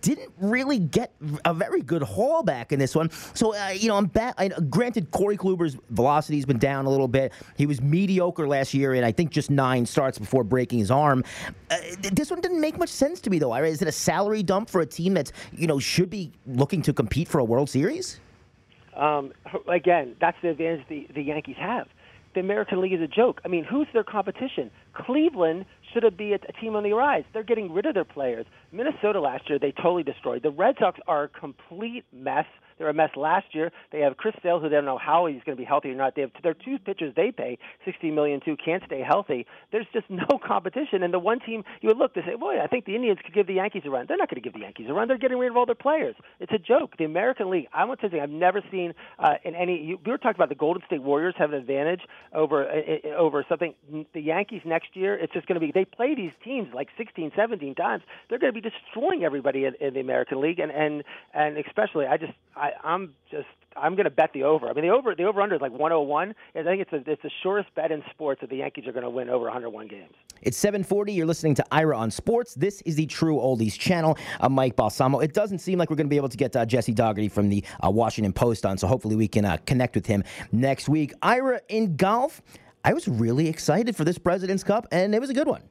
didn't really get a very good haul back in this one. So, uh, you know, I'm. I, granted, Corey Kluber's velocity's been down a little bit. He was mediocre last year, and I think just nine starts before breaking his arm. Uh, this one didn't make much sense to me, though. Is it a salary dump for a team that's, you know, should be looking to compete for a World Series? Um, again, that's the advantage the, the Yankees have the American League is a joke. I mean, who's their competition? Cleveland should it be a, a team on the rise? They're getting rid of their players. Minnesota last year they totally destroyed. The Red Sox are a complete mess. They were a mess last year. They have Chris Sale, who they don't know how he's going to be healthy or not. They have their two pitchers they pay sixty million to can't stay healthy. There's just no competition. And the one team you would look to say, boy, I think the Indians could give the Yankees a run. They're not going to give the Yankees a run. They're getting rid of all their players. It's a joke. The American League. I want to say I've never seen uh, in any. You, we were talking about the Golden State Warriors have an advantage over uh, over something. The Yankees next year, it's just going to be. They play these teams like 16, 17 times. They're going to be destroying everybody in, in the American League, and and and especially, I just I'm just I'm going to bet the over. I mean, the over the over under is like 101. I think it's a, it's the surest bet in sports that the Yankees are going to win over 101 games. It's 7:40. You're listening to Ira on Sports. This is the True Oldies channel. I'm Mike Balsamo. It doesn't seem like we're going to be able to get uh, Jesse Dougherty from the uh, Washington Post on, so hopefully we can uh, connect with him next week. Ira in golf. I was really excited for this President's Cup, and it was a good one.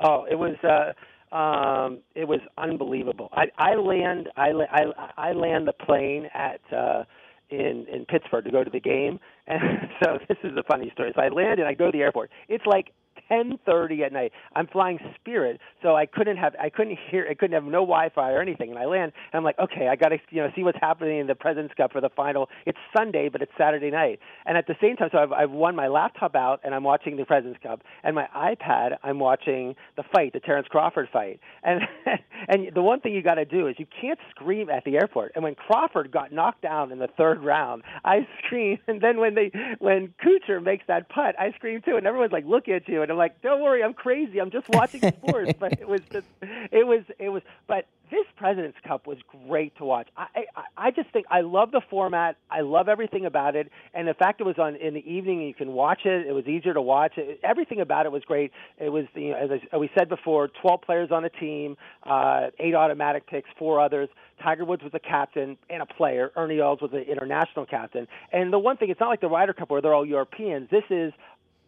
Oh, it was. Uh, um, it was unbelievable. I, I land I, I, I land the plane at uh, in in Pittsburgh to go to the game, and so this is a funny story. So I land and I go to the airport. It's like 10:30 at night. I'm flying Spirit, so I couldn't have I couldn't hear I couldn't have no Wi-Fi or anything. And I land and I'm like, okay, I got to you know see what's happening in the Presidents Cup for the final. It's Sunday, but it's Saturday night. And at the same time, so I've, I've won my laptop out and I'm watching the Presidents Cup, and my iPad I'm watching the fight, the Terrence Crawford fight. And and the one thing you got to do is you can't scream at the airport. And when Crawford got knocked down in the third round, I screamed. And then when they when Kuchar makes that putt, I scream too. And everyone's like looking at you, and I'm like, don't worry, I'm crazy. I'm just watching sports. but it was just, it was, it was. But this President's Cup was great to watch. I, I, I just think I love the format. I love everything about it, and the fact it was on in the evening, you can watch it. It was easier to watch. It, everything about it was great. It was, you know, as, I, we said before, 12 players on a team, uh, eight automatic picks, four others. Tiger Woods was a captain and a player. Ernie Els was an international captain. And the one thing, it's not like the Ryder Cup where they're all Europeans. This is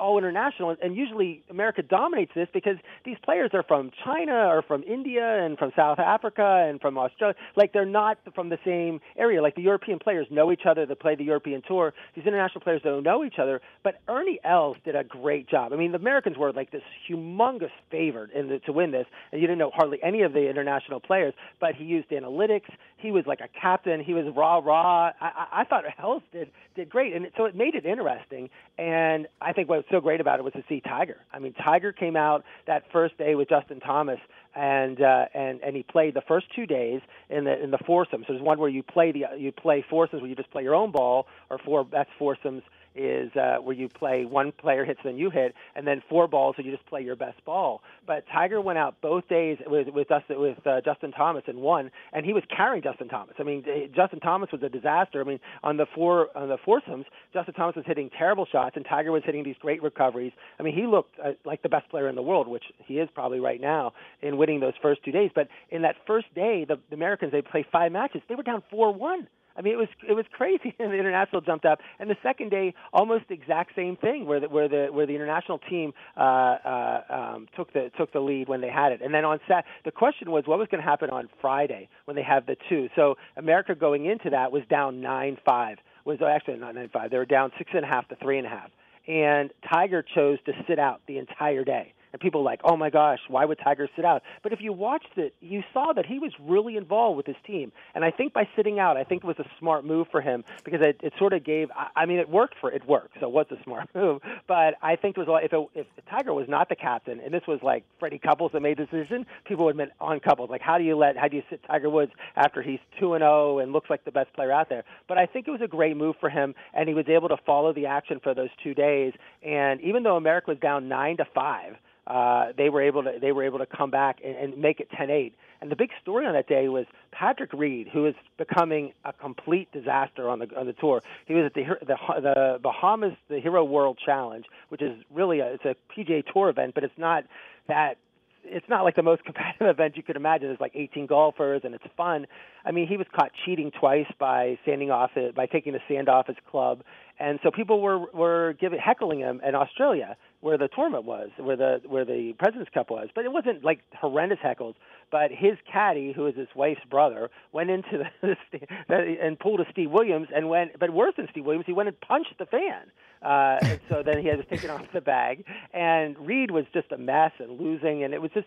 all international, and usually America dominates this because these players are from China or from India and from South Africa and from Australia. Like they're not from the same area. Like the European players know each other. They play the European tour. These international players don't know each other. But Ernie Els did a great job. I mean, the Americans were like this humongous favorite in the, to win this, and you didn't know hardly any of the international players. But he used analytics. He was like a captain. He was rah rah. I, I, thought Els did did great, and so it made it interesting. And I think what so great about it was to see Tiger. I mean, Tiger came out that first day with Justin Thomas, and uh, and and he played the first two days in the in the foursomes. So there's one where you play the you play foursomes where you just play your own ball, or four that's foursomes is uh, where you play one player hits then you hit, and then four balls so you just play your best ball. But Tiger went out both days with with, Dustin, with uh, Justin Thomas and won, and he was carrying Justin Thomas. I mean, Justin Thomas was a disaster. I mean, on the four on the foursomes, Justin Thomas was hitting terrible shots, and Tiger was hitting these great recoveries. I mean, he looked uh, like the best player in the world, which he is probably right now in winning those first two days. But in that first day, the, the Americans they played five matches. They were down four one. I mean, it was it was crazy. and the international jumped up, and the second day, almost the exact same thing, where the where the where the international team uh, uh, um, took the took the lead when they had it. And then on Sat, the question was what was going to happen on Friday when they have the two. So America going into that was down nine five. Was actually not nine five. They were down six and a half to three and a half. And Tiger chose to sit out the entire day and people like, oh my gosh, why would Tiger sit out? But if you watched it, you saw that he was really involved with his team. And I think by sitting out, I think it was a smart move for him because it, it sort of gave. I mean, it worked for it worked, so it was a smart move. But I think it was a lot, if it, if Tiger was not the captain and this was like Freddie Couples that made the decision, people would have been on Couples. Like, how do you let how do you sit Tiger Woods after he's two and zero oh and looks like the best player out there? But I think it was a great move for him, and he was able to follow the action for those two days. And even though America was down nine to five uh, they were able to they were able to come back and, and make it 10-8. And the big story on that day was Patrick Reed, who is becoming a complete disaster on the on the tour. He was at the the, the Bahamas the Hero World Challenge, which is really a, it's a PGA Tour event, but it's not that it's not like the most competitive event you could imagine. There's like 18 golfers and it's fun. I mean, he was caught cheating twice by sanding off it by taking the sand off his club, and so people were were giving heckling him in Australia where the tournament was, where the where the President's Cup was. But it wasn't like horrendous heckles. But his caddy, who is his wife's brother, went into the, the and pulled a Steve Williams and went. But worse than Steve Williams, he went and punched the fan. Uh, and so then he had to take it off the bag. And Reed was just a mess and losing, and it was just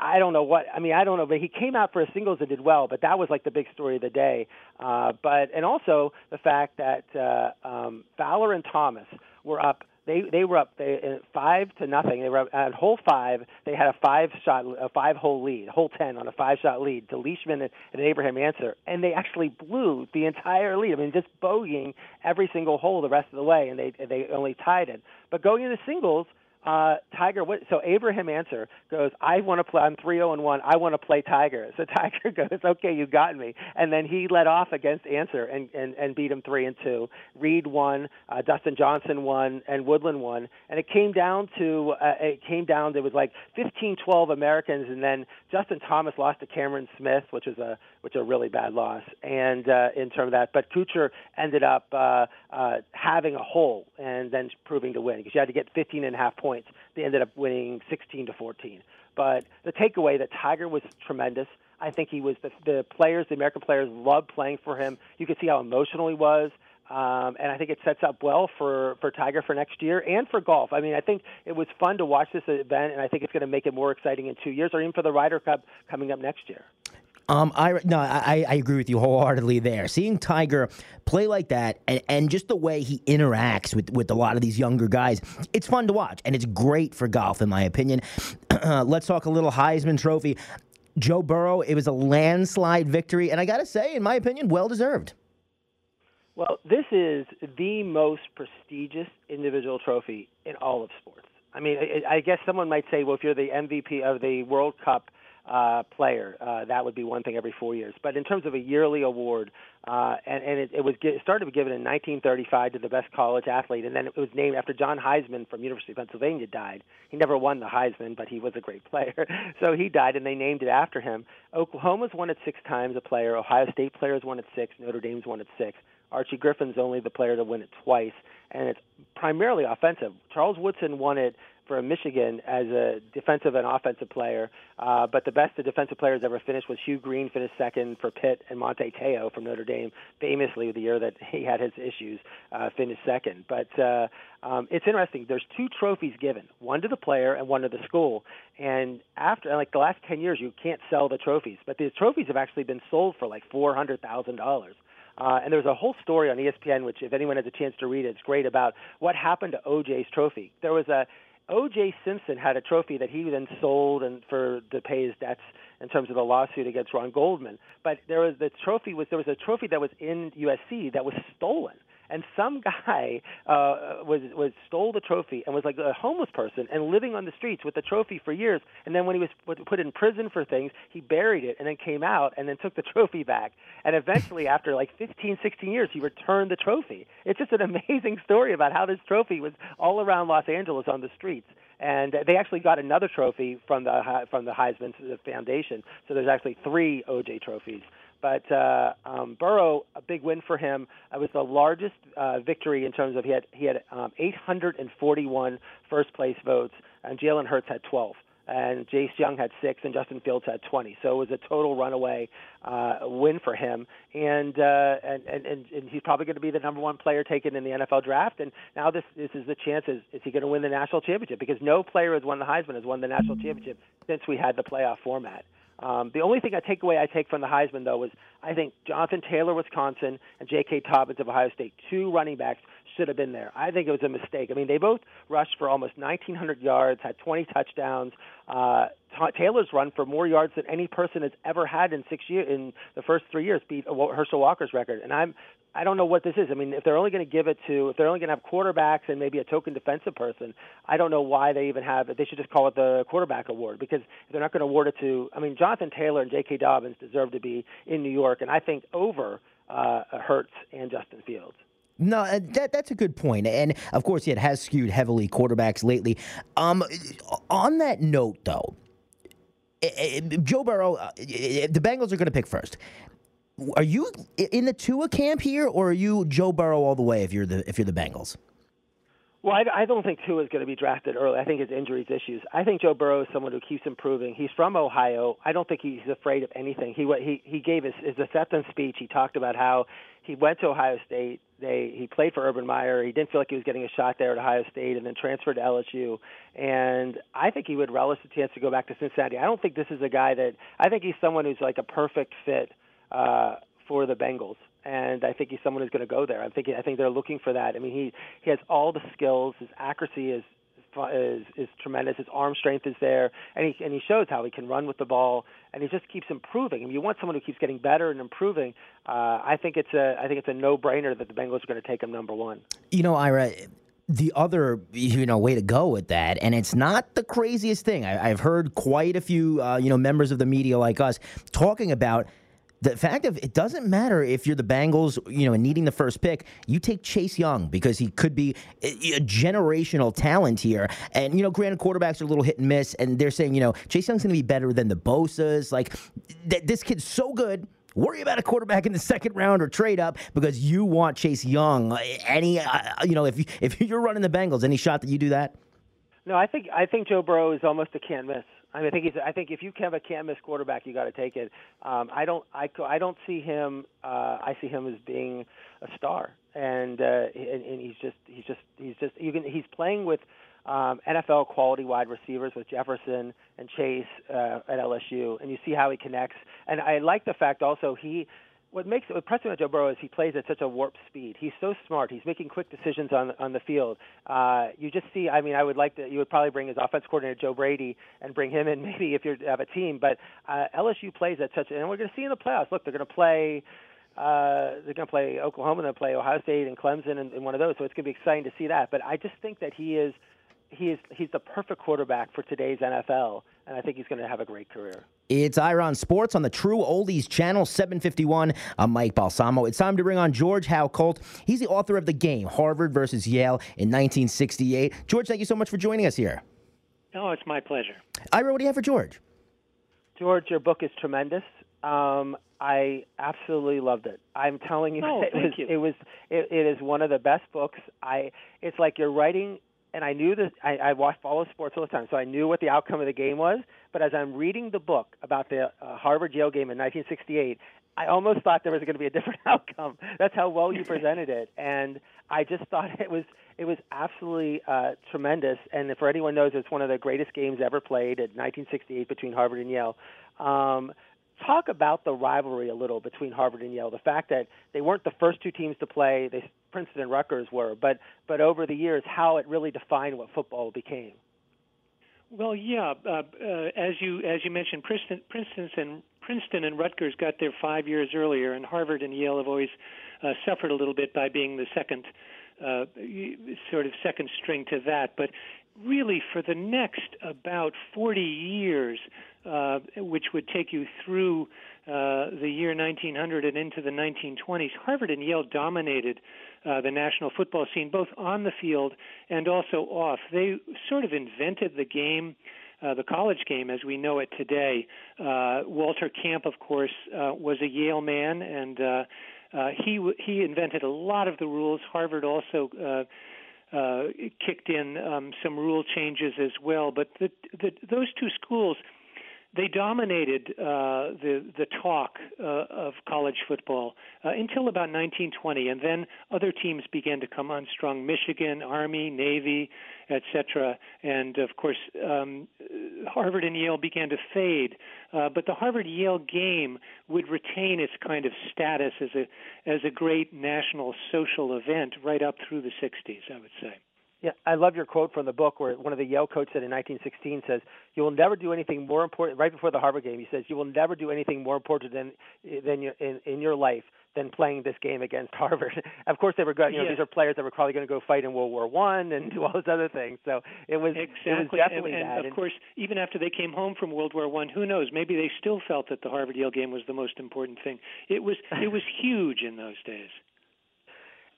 I don't know what I mean. I don't know, but he came out for a singles and did well. But that was like the big story of the day. Uh, but and also the fact that uh, um, Fowler and Thomas were up they they were up they, uh, five to nothing. They were up at hole five. They had a five shot, a five hole lead, hole ten on a five shot lead to Leishman and, and Abraham Ancer, and they actually blew the entire lead. I mean, just bogeying every single hole the rest of the way, and they they only tied it. But going into singles, uh, Tiger, what, so Abraham Ancer goes, I want to play, I'm 3 0 and 1, I want to play Tiger. So Tiger goes, okay, you got me. And then he led off against Ancer and, and, and beat him 3 and 2. Reed won, uh, Dustin Johnson won, and Woodland won. And it came down to, uh, it came down, there was like 15, 12 Americans, and then Justin Thomas lost to Cameron Smith, which was a, which a really bad loss, and uh, in terms of that. But Kuchar ended up uh, uh, having a hole and then proving to win because you had to get 15 and a half points points. They ended up winning 16 to 14. But the takeaway that Tiger was tremendous. I think he was the, the players, the American players, loved playing for him. You could see how emotional he was. Um, and I think it sets up well for, for Tiger for next year and for golf. I mean, I think it was fun to watch this event, and I think it's going to make it more exciting in two years, or even for the Ryder Cup coming up next year. Um, I no, I, I agree with you wholeheartedly there. Seeing Tiger play like that, and, and just the way he interacts with with a lot of these younger guys, it's fun to watch, and it's great for golf, in my opinion. let's talk a little Heisman Trophy. Joe Burrow, it was a landslide victory, and I got to say, in my opinion, well deserved. Well, this is the most prestigious individual trophy in all of sports. I mean, I guess someone might say, well, if you're the MVP of the World Cup uh, player. Uh, that would be one thing every four years. But in terms of a yearly award, uh, and, and it, it was it started to be given in 1935 to the best college athlete, and then it was named after John Heisman from University of Pennsylvania. Died. He never won the Heisman, but he was a great player. so he died, and they named it after him. Oklahoma's won it six times. A player. Ohio State players won it six. Notre Dame's won it six. Archie Griffin's only the player to win it twice, and it's primarily offensive. Charles Woodson won it for Michigan as a defensive and offensive player. Uh, but the best the defensive players ever finished was Hugh Green finished second for Pitt, and Manti Te'o from Notre Dame, famously the year that he had his issues, uh, finished second. But uh, um, it's interesting. There's two trophies given, one to the player and one to the school. And after like the last 10 years, you can't sell the trophies, but these trophies have actually been sold for like four hundred thousand dollars. Uh, and there's a whole story on ESPN, which if anyone has a chance to read it, it's great about what happened to OJ's trophy. There was a O.J. Simpson had a trophy that he then sold and for to pay his debts in terms of the lawsuit against Ron Goldman. But there was the trophy was there was a trophy that was in USC that was stolen and some guy uh, was was stole the trophy and was like a homeless person and living on the streets with the trophy for years. And then when he was put in prison for things, he buried it and then came out and then took the trophy back. And eventually, after like 15, 16 years, he returned the trophy. It's just an amazing story about how this trophy was all around Los Angeles on the streets and they actually got another trophy from the from the Heisman Foundation. So there's actually three OJ trophies. But uh, um, Burrow, a big win for him. It was the largest uh, victory in terms of he had he had um, 841 first place votes, and Jalen Hurts had 12 and Chase Young had six, and Justin Fields had 20. So it was a total runaway uh, win for him, and, uh, and and and he's probably going to be the number one player taken in the NFL draft. And now this this is the chance: is, is he going to win the national championship? Because no player has won the Heisman has won the national championship since we had the playoff format. Um, the only thing I take away I take from the Heisman though was I think Jonathan Taylor, Wisconsin, and J.K. Dobbins of Ohio State, two running backs, should have been there. I think it was a mistake. I mean, they both rushed for almost 1,900 yards, had 20 touchdowns. Uh, Taylor's run for more yards than any person has ever had in six years in the first three years, beat Herschel Walker's record. And I'm I don't know what this is. I mean, if they're only going to give it to, if they're only going to have quarterbacks and maybe a token defensive person, I don't know why they even have it. They should just call it the quarterback award because they're not going to award it to, I mean, Jonathan Taylor and J.K. Dobbins deserve to be in New York, and I think over uh, Hurts and Justin Fields. No, uh, that that's a good point, and of course, it has skewed heavily quarterbacks lately. Um, on that note, though, Joe Burrow, uh, the Bengals are going to pick first. are you in the Tua camp here, or are you Joe Burrow all the way if you're the if you're the Bengals? Well, I, I don't think Tua is going to be drafted early. I think his injuries issues. I think Joe Burrow is someone who keeps improving. He's from Ohio. I don't think he's afraid of anything. He he he gave his his acceptance speech. He talked about how he went to Ohio State. They he played for Urban Meyer. He didn't feel like he was getting a shot there at Ohio State, and then transferred to LSU. And I think he would relish the chance to go back to Cincinnati. I don't think this is a guy that I think he's someone who's like a perfect fit uh, for the Bengals and I think he's someone who's going to go there. I'm thinking I think they're looking for that. I mean, he he has all the skills. His accuracy is is is tremendous. His arm strength is there, and he and he shows how he can run with the ball, and he just keeps improving. I mean, you want someone who keeps getting better and improving. Uh, I think it's a I think it's a no brainer that the Bengals are going to take him number one. You know, Ira. The other, you know, way to go with that, and it's not the craziest thing. I, have heard quite a few, uh, you know, members of the media like us talking about the fact of it doesn't matter if you're the Bengals, you know, needing the first pick, you take Chase Young because he could be a, generational talent here. And you know, granted, quarterbacks are a little hit and miss, and they're saying, you know, Chase Young's going to be better than the Bosa's. Like, th- this kid's so good. Worry about a quarterback in the second round or trade up because you want Chase Young. Any, uh, you know, if you, if you're running the Bengals, any shot that you do that? No, I think I think Joe Burrow is almost a can't miss. I mean, I think he's. I think if you have a can't miss quarterback, you got to take it. Um, I don't. I, I don't see him. Uh, I see him as being a star, and, uh, and and he's just. He's just. He's just. You can. He's playing with um, NFL quality wide receivers with Jefferson and Chase uh, at LSU, and you see how he connects. And I like the fact also he what makes what impressive about Joe Burrow is he plays at such a warp speed. He's so smart. He's making quick decisions on on the field. Uh, you just see. I mean, I would like to. You would probably bring his offense coordinator Joe Brady and bring him in maybe if you have a team. But uh, LSU plays at such, and we're going to see in the playoffs. Look, they're going to play. Uh, they're going to play Oklahoma, they're going to play Ohio State and Clemson, and, and one of those. So it's going to be exciting to see that. But I just think that he is he is he's the perfect quarterback for today's NFL, and I think he's going to have a great career. It's Ira on Sports on the True Oldies channel, 751. I'm Mike Balsamo. It's time to bring on George Howe Colt. He's the author of the game, Harvard versus Yale in 1968. George, thank you so much for joining us here. Oh, it's my pleasure. Ira, what do you have for George? George, your book is tremendous. Um, I absolutely loved it. I'm telling you, oh, it was you. it was it, it is one of the best books. I it's like you're writing and I knew that I, I watch follow sports all the time, so I knew what the outcome of the game was. But as I'm reading the book about the uh, Harvard Yale game in 1968, I almost thought there was going to be a different outcome. That's how well you presented it, and I just thought it was it was absolutely uh, tremendous. And for anyone knows, it's one of the greatest games ever played at 1968 between Harvard and Yale. Um, talk about the rivalry a little between Harvard and Yale. The fact that they weren't the first two teams to play, they, Princeton and Rutgers were, but but over the years, how it really defined what football became. Well, yeah, uh, uh, as you as you mentioned, Princeton, Princeton and Princeton and Rutgers got there five years earlier, and Harvard and Yale have always uh, suffered a little bit by being the second uh, sort of second string to that. But really, for the next about 40 years, uh, which would take you through uh, the year 1900 and into the 1920s, Harvard and Yale dominated uh, the national football scene, both on the field and also off. They sort of invented the game. Uh, the college game as we know it today. Uh, Walter Camp, of course, uh, was a Yale man, and uh, uh, he he invented a lot of the rules. Harvard also uh, uh, kicked in um, some rule changes as well. But the, the, those two schools they dominated uh, the the talk uh, of college football uh, until about 1920, and then other teams began to come on strong: Michigan, Army, Navy, etc. And of course, um, Harvard and Yale began to fade. Uh, but the Harvard-Yale game would retain its kind of status as a as a great national social event right up through the 60s. I would say. Yeah, I love your quote from the book where one of the Yale coaches said in 1916 says, "You will never do anything more important." Right before the Harvard game, he says, "You will never do anything more important than than your, in in your life than playing this game against Harvard." of course, they were going. You know, these are players that were probably going to go fight in World War One and do all those other things. So it was exactly. it was definitely and, that. And of course, even after they came home from World War One, who knows? Maybe they still felt that the Harvard Yale game was the most important thing. It was it was huge in those days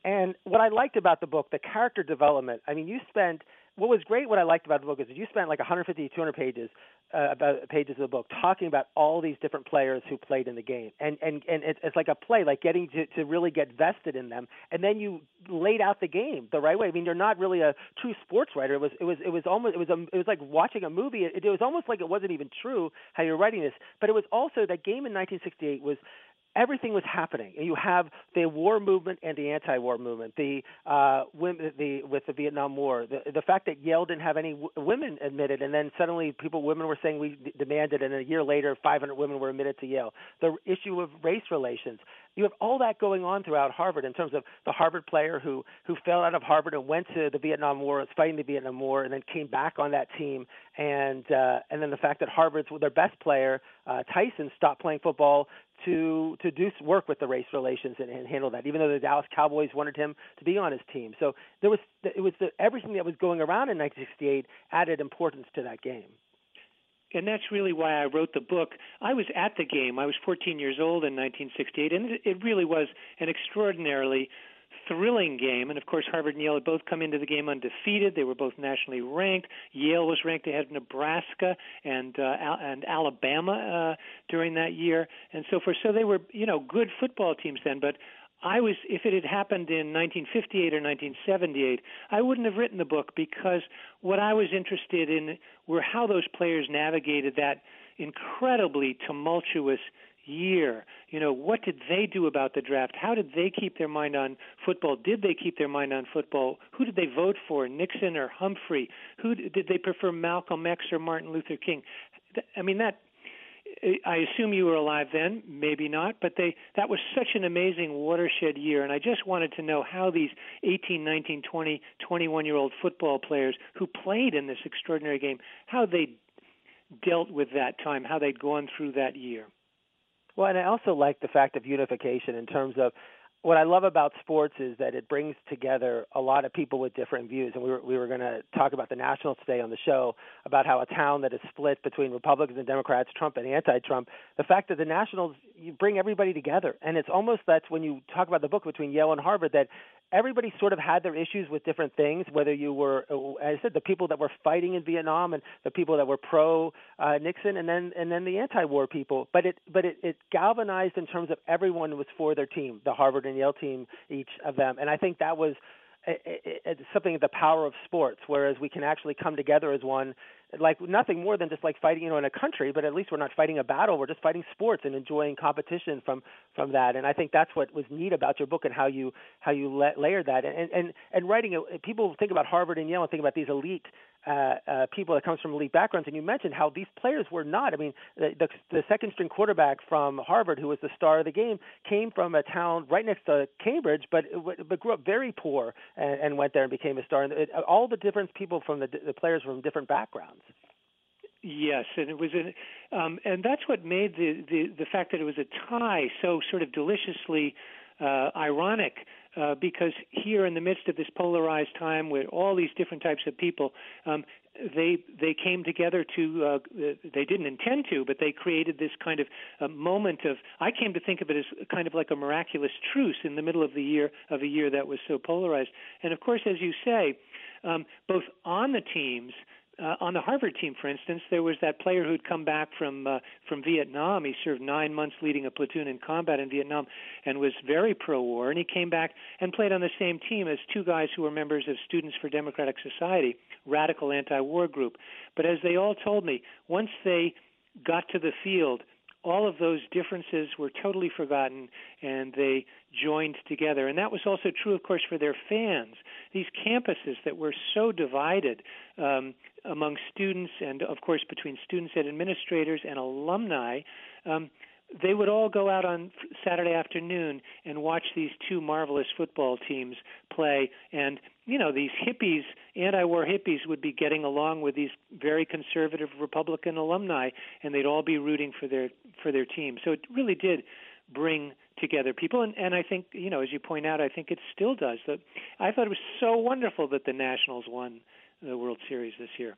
And what I liked about the book, the character development. I mean, you spent what was great. What I liked about the book is that you spent like 150 200 pages uh, about pages of the book talking about all these different players who played in the game, and and and it's, it's like a play, like getting to to really get vested in them, and then you laid out the game the right way. I mean, you're not really a true sports writer. It was it was it was almost it was a, it was like watching a movie. It, it was almost like it wasn't even true how you're writing this, but it was also that game in 1968 was everything was happening. You have the war movement and the anti-war movement, the uh, women, the with the Vietnam War, the the fact that Yale didn't have any w- women admitted, and then suddenly people, women were saying we d- demanded, and a year later, 500 women were admitted to Yale. The issue of race relations. You have all that going on throughout Harvard in terms of the Harvard player who who fell out of Harvard and went to the Vietnam War, was fighting the Vietnam War, and then came back on that team, and uh, and then the fact that Harvard's their best player, uh, Tyson, stopped playing football to to do work with the race relations and, and handle that. Even though the Dallas Cowboys wanted him to be on his team, so there was it was the, everything that was going around in 1968 added importance to that game. And that's really why I wrote the book. I was at the game. I was 14 years old in 1968, and it really was an extraordinarily thrilling game. And of course, Harvard and Yale had both come into the game undefeated. They were both nationally ranked. Yale was ranked ahead of Nebraska and uh, and Alabama uh, during that year, and so forth. So they were, you know, good football teams then. But I was, if it had happened in 1958 or 1978, I wouldn't have written the book because what I was interested in were how those players navigated that incredibly tumultuous year. You know, what did they do about the draft? How did they keep their mind on football? Did they keep their mind on football? Who did they vote for, Nixon or Humphrey? Who did they prefer, Malcolm X or Martin Luther King? I mean, that I assume you were alive then, maybe not, but they that was such an amazing watershed year and I just wanted to know how these 18, 19, 20, 21 year old football players who played in this extraordinary game, how they dealt with that time, how they'd gone through that year. Well, and I also like the fact of unification in terms of what I love about sports is that it brings together a lot of people with different views. And we were we were going to talk about the Nationals today on the show about how a town that is split between Republicans and Democrats, Trump and anti-Trump. The fact that the Nationals you bring everybody together, and it's almost that's when you talk about the book between Yale and Harvard that everybody sort of had their issues with different things. Whether you were, as I said, the people that were fighting in Vietnam and the people that were pro uh, Nixon, and then and then the anti-war people. But it but it, it galvanized in terms of everyone was for their team, the Harvard and Yale team, each of them, and I think that was. It's something of the power of sports, whereas we can actually come together as one like nothing more than just like fighting you know in a country but at least we're not fighting a battle we're just fighting sports and enjoying competition from from that. And i think that's what was neat about your book and how you how you la- layer that. And and and writing it people think about harvard and yale and think about these elite uh, uh, people that comes from elite backgrounds, and you mentioned how these players were not. I mean, the, the, the second string quarterback from Harvard, who was the star of the game, came from a town right next to Cambridge, but but grew up very poor and, and went there and became a star. And it, all the different people from the, the players from different backgrounds. Yes, and it was a, um, and that's what made the, the the fact that it was a tie so sort of deliciously uh, ironic uh, because here in the midst of this polarized time with all these different types of people, um, they they came together to uh, they didn't intend to, but they created this kind of uh, moment of I came to think of it as kind of like a miraculous truce in the middle of the year of a year that was so polarized. And of course, as you say, um, both on the teams uh, on the Harvard team, for instance, there was that player who'd come back from uh, from Vietnam. He served nine months leading a platoon in combat in Vietnam, and was very pro-war. And he came back and played on the same team as two guys who were members of Students for Democratic Society, radical anti-war group. But as they all told me, once they got to the field, all of those differences were totally forgotten and they joined together. And that was also true, of course, for their fans. These campuses that were so divided um, among students and, of course, between students and administrators and alumni. Um, they would all go out on Saturday afternoon and watch these two marvelous football teams play. And, you know, these hippies, anti war hippies, would be getting along with these very conservative Republican alumni, and they'd all be rooting for their for their team. So it really did bring together people and, and I think you know as you point out I think it still does that I thought it was so wonderful that the Nationals won the World Series this year.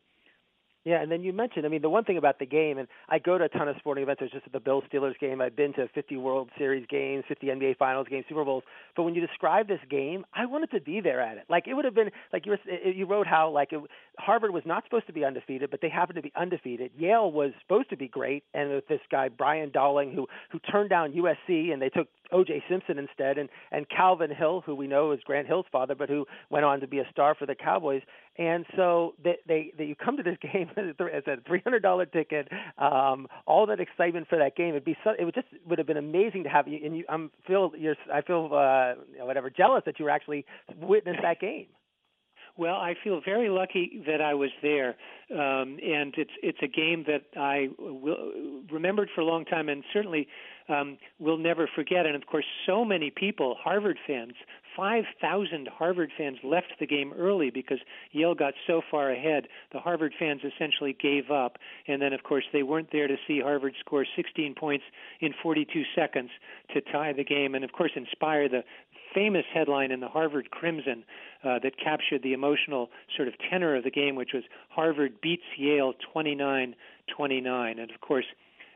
Yeah, and then you mentioned, I mean, the one thing about the game, and I go to a ton of sporting events. I was just at the Bill Steelers game. I've been to 50 World Series games, 50 NBA Finals games, Super Bowls. But when you describe this game, I wanted to be there at it. Like it would have been, like you were, you wrote how like it, Harvard was not supposed to be undefeated, but they happened to be undefeated. Yale was supposed to be great, and with this guy Brian Dowling, who who turned down USC, and they took O.J. Simpson instead, and and Calvin Hill, who we know is Grant Hill's father, but who went on to be a star for the Cowboys. And so they they, they you come to this game as a three hundred dollar ticket, um, all that excitement for that game. It'd be so, it would just would have been amazing to have you. And you, I'm feel you're I feel uh, whatever jealous that you were actually witnessed that game. Well, I feel very lucky that I was there, um, and it's it's a game that I will remembered for a long time, and certainly um, will never forget. And of course, so many people, Harvard fans, five thousand Harvard fans left the game early because Yale got so far ahead. The Harvard fans essentially gave up, and then of course they weren't there to see Harvard score 16 points in 42 seconds to tie the game, and of course inspire the famous headline in the Harvard Crimson uh, that captured the emotional sort of tenor of the game, which was Harvard beats Yale 29 29. And of course,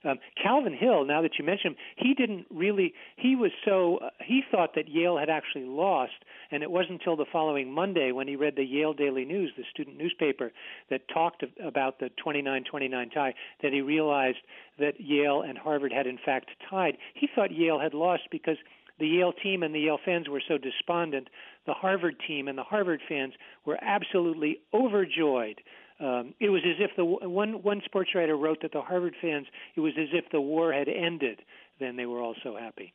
um, Calvin Hill, now that you mention him, he didn't really, he was so, uh, he thought that Yale had actually lost, and it wasn't until the following Monday when he read the Yale Daily News, the student newspaper that talked about the 29 29 tie, that he realized that Yale and Harvard had in fact tied. He thought Yale had lost because the Yale team and the Yale fans were so despondent. The Harvard team and the Harvard fans were absolutely overjoyed. Um, it was as if the one one sports writer wrote that the Harvard fans it was as if the war had ended. Then they were all so happy.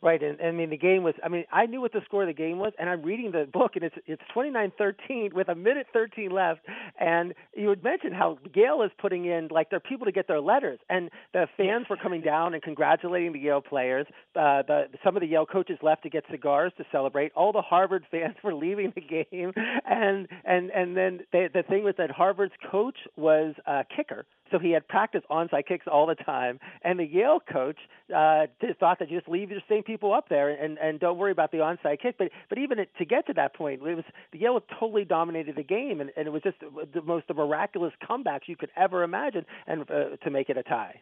Right, and, and I mean the game was. I mean, I knew what the score of the game was, and I'm reading the book, and it's it's 29-13 with a minute 13 left. And you had mentioned how Yale is putting in like there are people to get their letters, and the fans were coming down and congratulating the Yale players. Uh, the some of the Yale coaches left to get cigars to celebrate. All the Harvard fans were leaving the game, and and and then they, the thing was that Harvard's coach was a kicker so he had practiced onside kicks all the time. And the Yale coach uh, thought that you just leave your same people up there and and don't worry about the onside kick. But but even to get to that point, it was the Yale totally dominated the game, and, and it was just the most miraculous comebacks you could ever imagine, and uh, to make it a tie.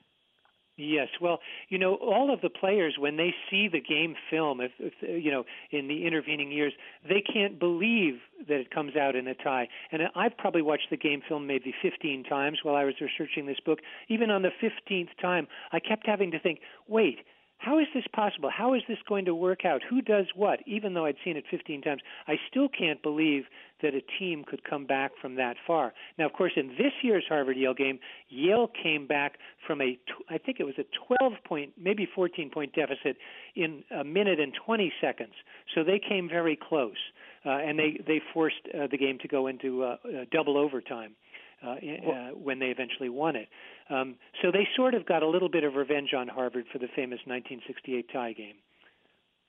Yes, well, you know, all of the players when they see the game film, if, if you know, in the intervening years, they can't believe that it comes out in a tie. And I've probably watched the game film maybe 15 times while I was researching this book. Even on the 15th time, I kept having to think, wait, how is this possible? How is this going to work out? Who does what? Even though I'd seen it 15 times, I still can't believe that a team could come back from that far. Now, of course, in this year's Harvard Yale game, Yale came back from a, I think it was a 12 point, maybe 14 point deficit in a minute and 20 seconds. So they came very close, uh, and they they forced uh, the game to go into uh, double overtime. Uh, uh, when they eventually won it. Um, so they sort of got a little bit of revenge on Harvard for the famous 1968 tie game.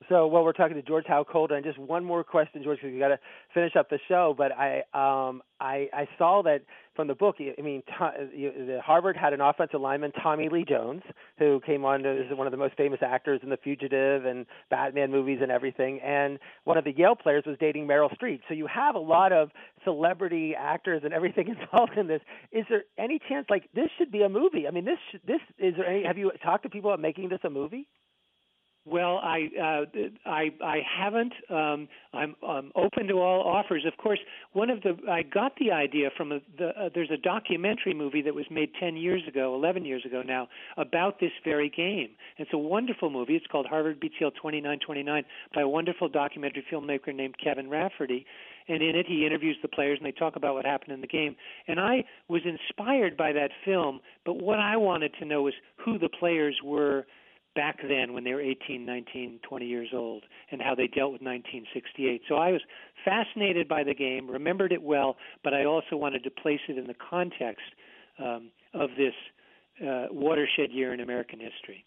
So, well, we're talking to George Howe Colton, and just one more question, George, because we got to finish up the show. But I, um, I, I saw that from the book. I mean, the Harvard had an offensive lineman, Tommy Lee Jones, who came on as one of the most famous actors in The Fugitive and Batman movies and everything. And one of the Yale players was dating Meryl Streep. So you have a lot of celebrity actors and everything involved in this. Is there any chance like this should be a movie? I mean, this this is there any? Have you talked to people about making this a movie? Well, I uh, I I haven't. Um, I'm, I'm open to all offers. Of course, one of the I got the idea from a, the uh, there's a documentary movie that was made 10 years ago, 11 years ago now, about this very game. It's a wonderful movie. It's called Harvard Yale 29-29 by a wonderful documentary filmmaker named Kevin Rafferty. And in it, he interviews the players and they talk about what happened in the game. And I was inspired by that film, but what I wanted to know was who the players were back then when they were 18, 19, 20 years old and how they dealt with 1968. So I was fascinated by the game, remembered it well, but I also wanted to place it in the context um, of this uh, watershed year in American history.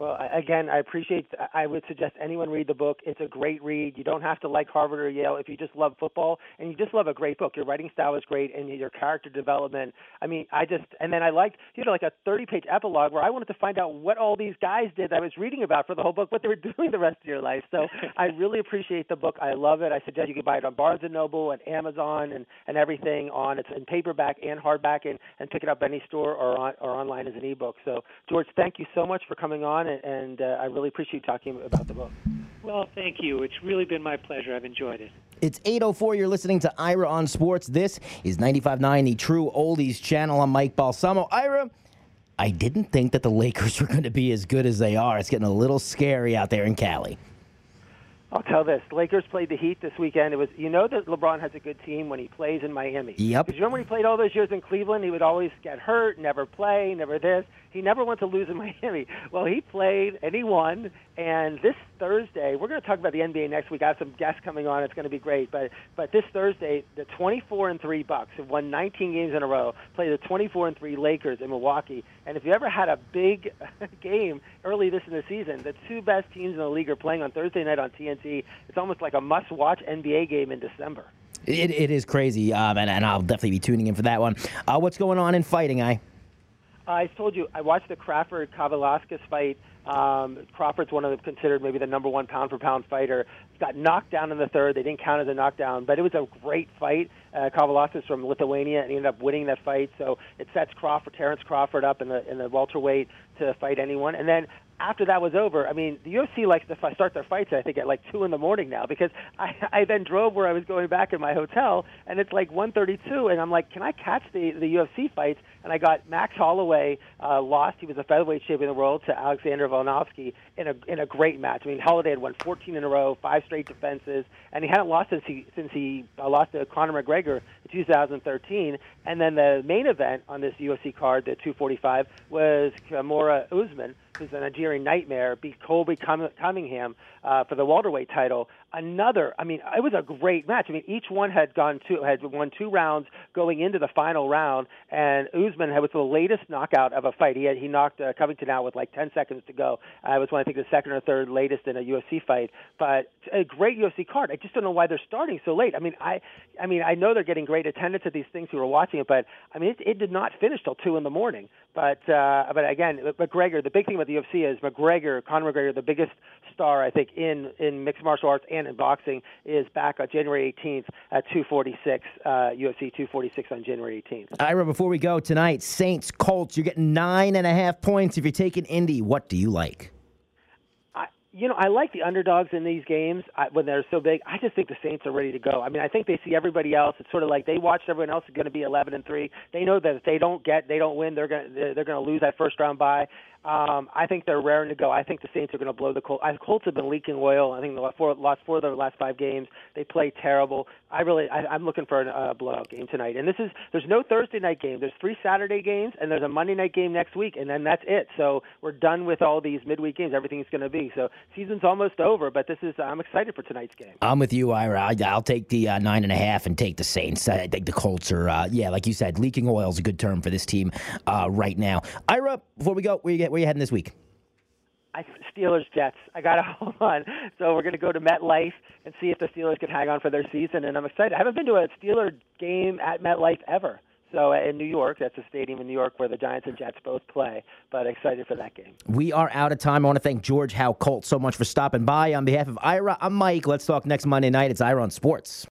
Well, again, I appreciate. Uh, I would suggest anyone read the book. It's a great read. You don't have to like Harvard or Yale if you just love football and you just love a great book. Your writing style is great, and your character development. I mean, I just and then I liked you know like a 30-page epilogue where I wanted to find out what all these guys did that I was reading about for the whole book, what they were doing the rest of your life. So I really appreciate the book. I love it. I suggest you can buy it on Barnes and Noble and Amazon and and everything on. It's in paperback and hardback, and and pick it up any store or on or online as an ebook. So George, thank you so much for coming on and, and uh, I really appreciate talking about the book. Well, thank you. It's really been my pleasure. I've enjoyed it. It's 8.04. You're listening to Ira on Sports. This is 95.9, the True Oldies channel. I'm Mike Balsamo. Ira, I didn't think that the Lakers were going to be as good as they are. It's getting a little scary out there in Cali. I'll tell this: Lakers played the Heat this weekend. It was you know that LeBron has a good team when he plays in Miami. Yep. Because you remember when he played all those years in Cleveland, he would always get hurt, never play, never this. He never went to lose in Miami. Well, he played and he won. And this Thursday, we're going to talk about the NBA next week. I have some guests coming on. It's going to be great. But but this Thursday, the 24 and three Bucks have won 19 games in a row. Play the 24 and three Lakers in Milwaukee. And if you ever had a big game early this in the season, the two best teams in the league are playing on Thursday night on TNT. It's almost like a must-watch NBA game in December. It, it is crazy, um, and, and I'll definitely be tuning in for that one. Uh, what's going on in fighting, I? I told you I watched the Crawford Kavaliauskas fight. Um, Crawford's one of the considered maybe the number one pound for pound fighter. Got knocked down in the third. They didn't count as a knockdown, but it was a great fight. Uh, Kavaliauskas from Lithuania, and he ended up winning that fight. So it sets Crawford, Terence Crawford, up in the in the welterweight to fight anyone. And then after that was over, I mean, the UFC likes to start their fights, I think, at like 2 in the morning now because I, I then drove where I was going back in my hotel, and it's like 1.32, and I'm like, can I catch the, the UFC fights? And I got Max Holloway uh, lost. He was a featherweight champion of the world to Alexander Volkanovski in a, in a great match. I mean, Holloway had won 14 in a row, five straight defenses, and he hadn't lost since he, since he uh, lost to Conor McGregor in 2013. And then the main event on this UFC card, the 245, was Kamaru Usman, who's a Nigerian nightmare, beat Colby Cunningham uh, for the welterweight title. Another, I mean, it was a great match. I mean, each one had gone two, had won two rounds going into the final round, and Usman had was the latest knockout of a fight. He had, he knocked uh, Covington out with like 10 seconds to go. Uh, it was one, I think, the second or third latest in a UFC fight. But a great UFC card. I just don't know why they're starting so late. I mean, I, I mean, I know they're getting great attendance at these things who are watching it, but I mean, it, it did not finish till two in the morning. But uh, but again, McGregor. The big thing about the UFC is McGregor, Conor McGregor, the biggest star I think in in mixed martial arts and in boxing, is back on January 18th at 246 uh, UFC 246 on January 18th. Ira, before we go tonight, Saints Colts. You're getting nine and a half points if you're taking Indy. What do you like? You know, I like the underdogs in these games I, when they're so big. I just think the Saints are ready to go. I mean, I think they see everybody else. It's sort of like they watched everyone else is going to be 11 and three. They know that if they don't get, they don't win, they're going to they're going to lose that first round bye. Um, I think they're raring to go. I think the Saints are going to blow the Colts. I, Colts have been leaking oil. I think the four, lost four of their last five games. They play terrible. I really, I, I'm looking for a uh, blowout game tonight. And this is, there's no Thursday night game. There's three Saturday games, and there's a Monday night game next week, and then that's it. So we're done with all these midweek games. Everything's going to be. So season's almost over, but this is, I'm excited for tonight's game. I'm with you, Ira. I'll take the uh, nine and a half and take the Saints. I think the Colts are, uh, yeah, like you said, leaking oil is a good term for this team uh, right now. Ira, before we go, where you get, where you heading this week? I, Steelers Jets. I got to hold on. So we're going to go to MetLife and see if the Steelers can hang on for their season. And I'm excited. I haven't been to a Steeler game at MetLife ever. So uh, in New York, that's a stadium in New York where the Giants and Jets both play. But excited for that game. We are out of time. I want to thank George Howe Colt so much for stopping by. On behalf of Ira, I'm Mike. Let's talk next Monday night. It's Ira on Sports.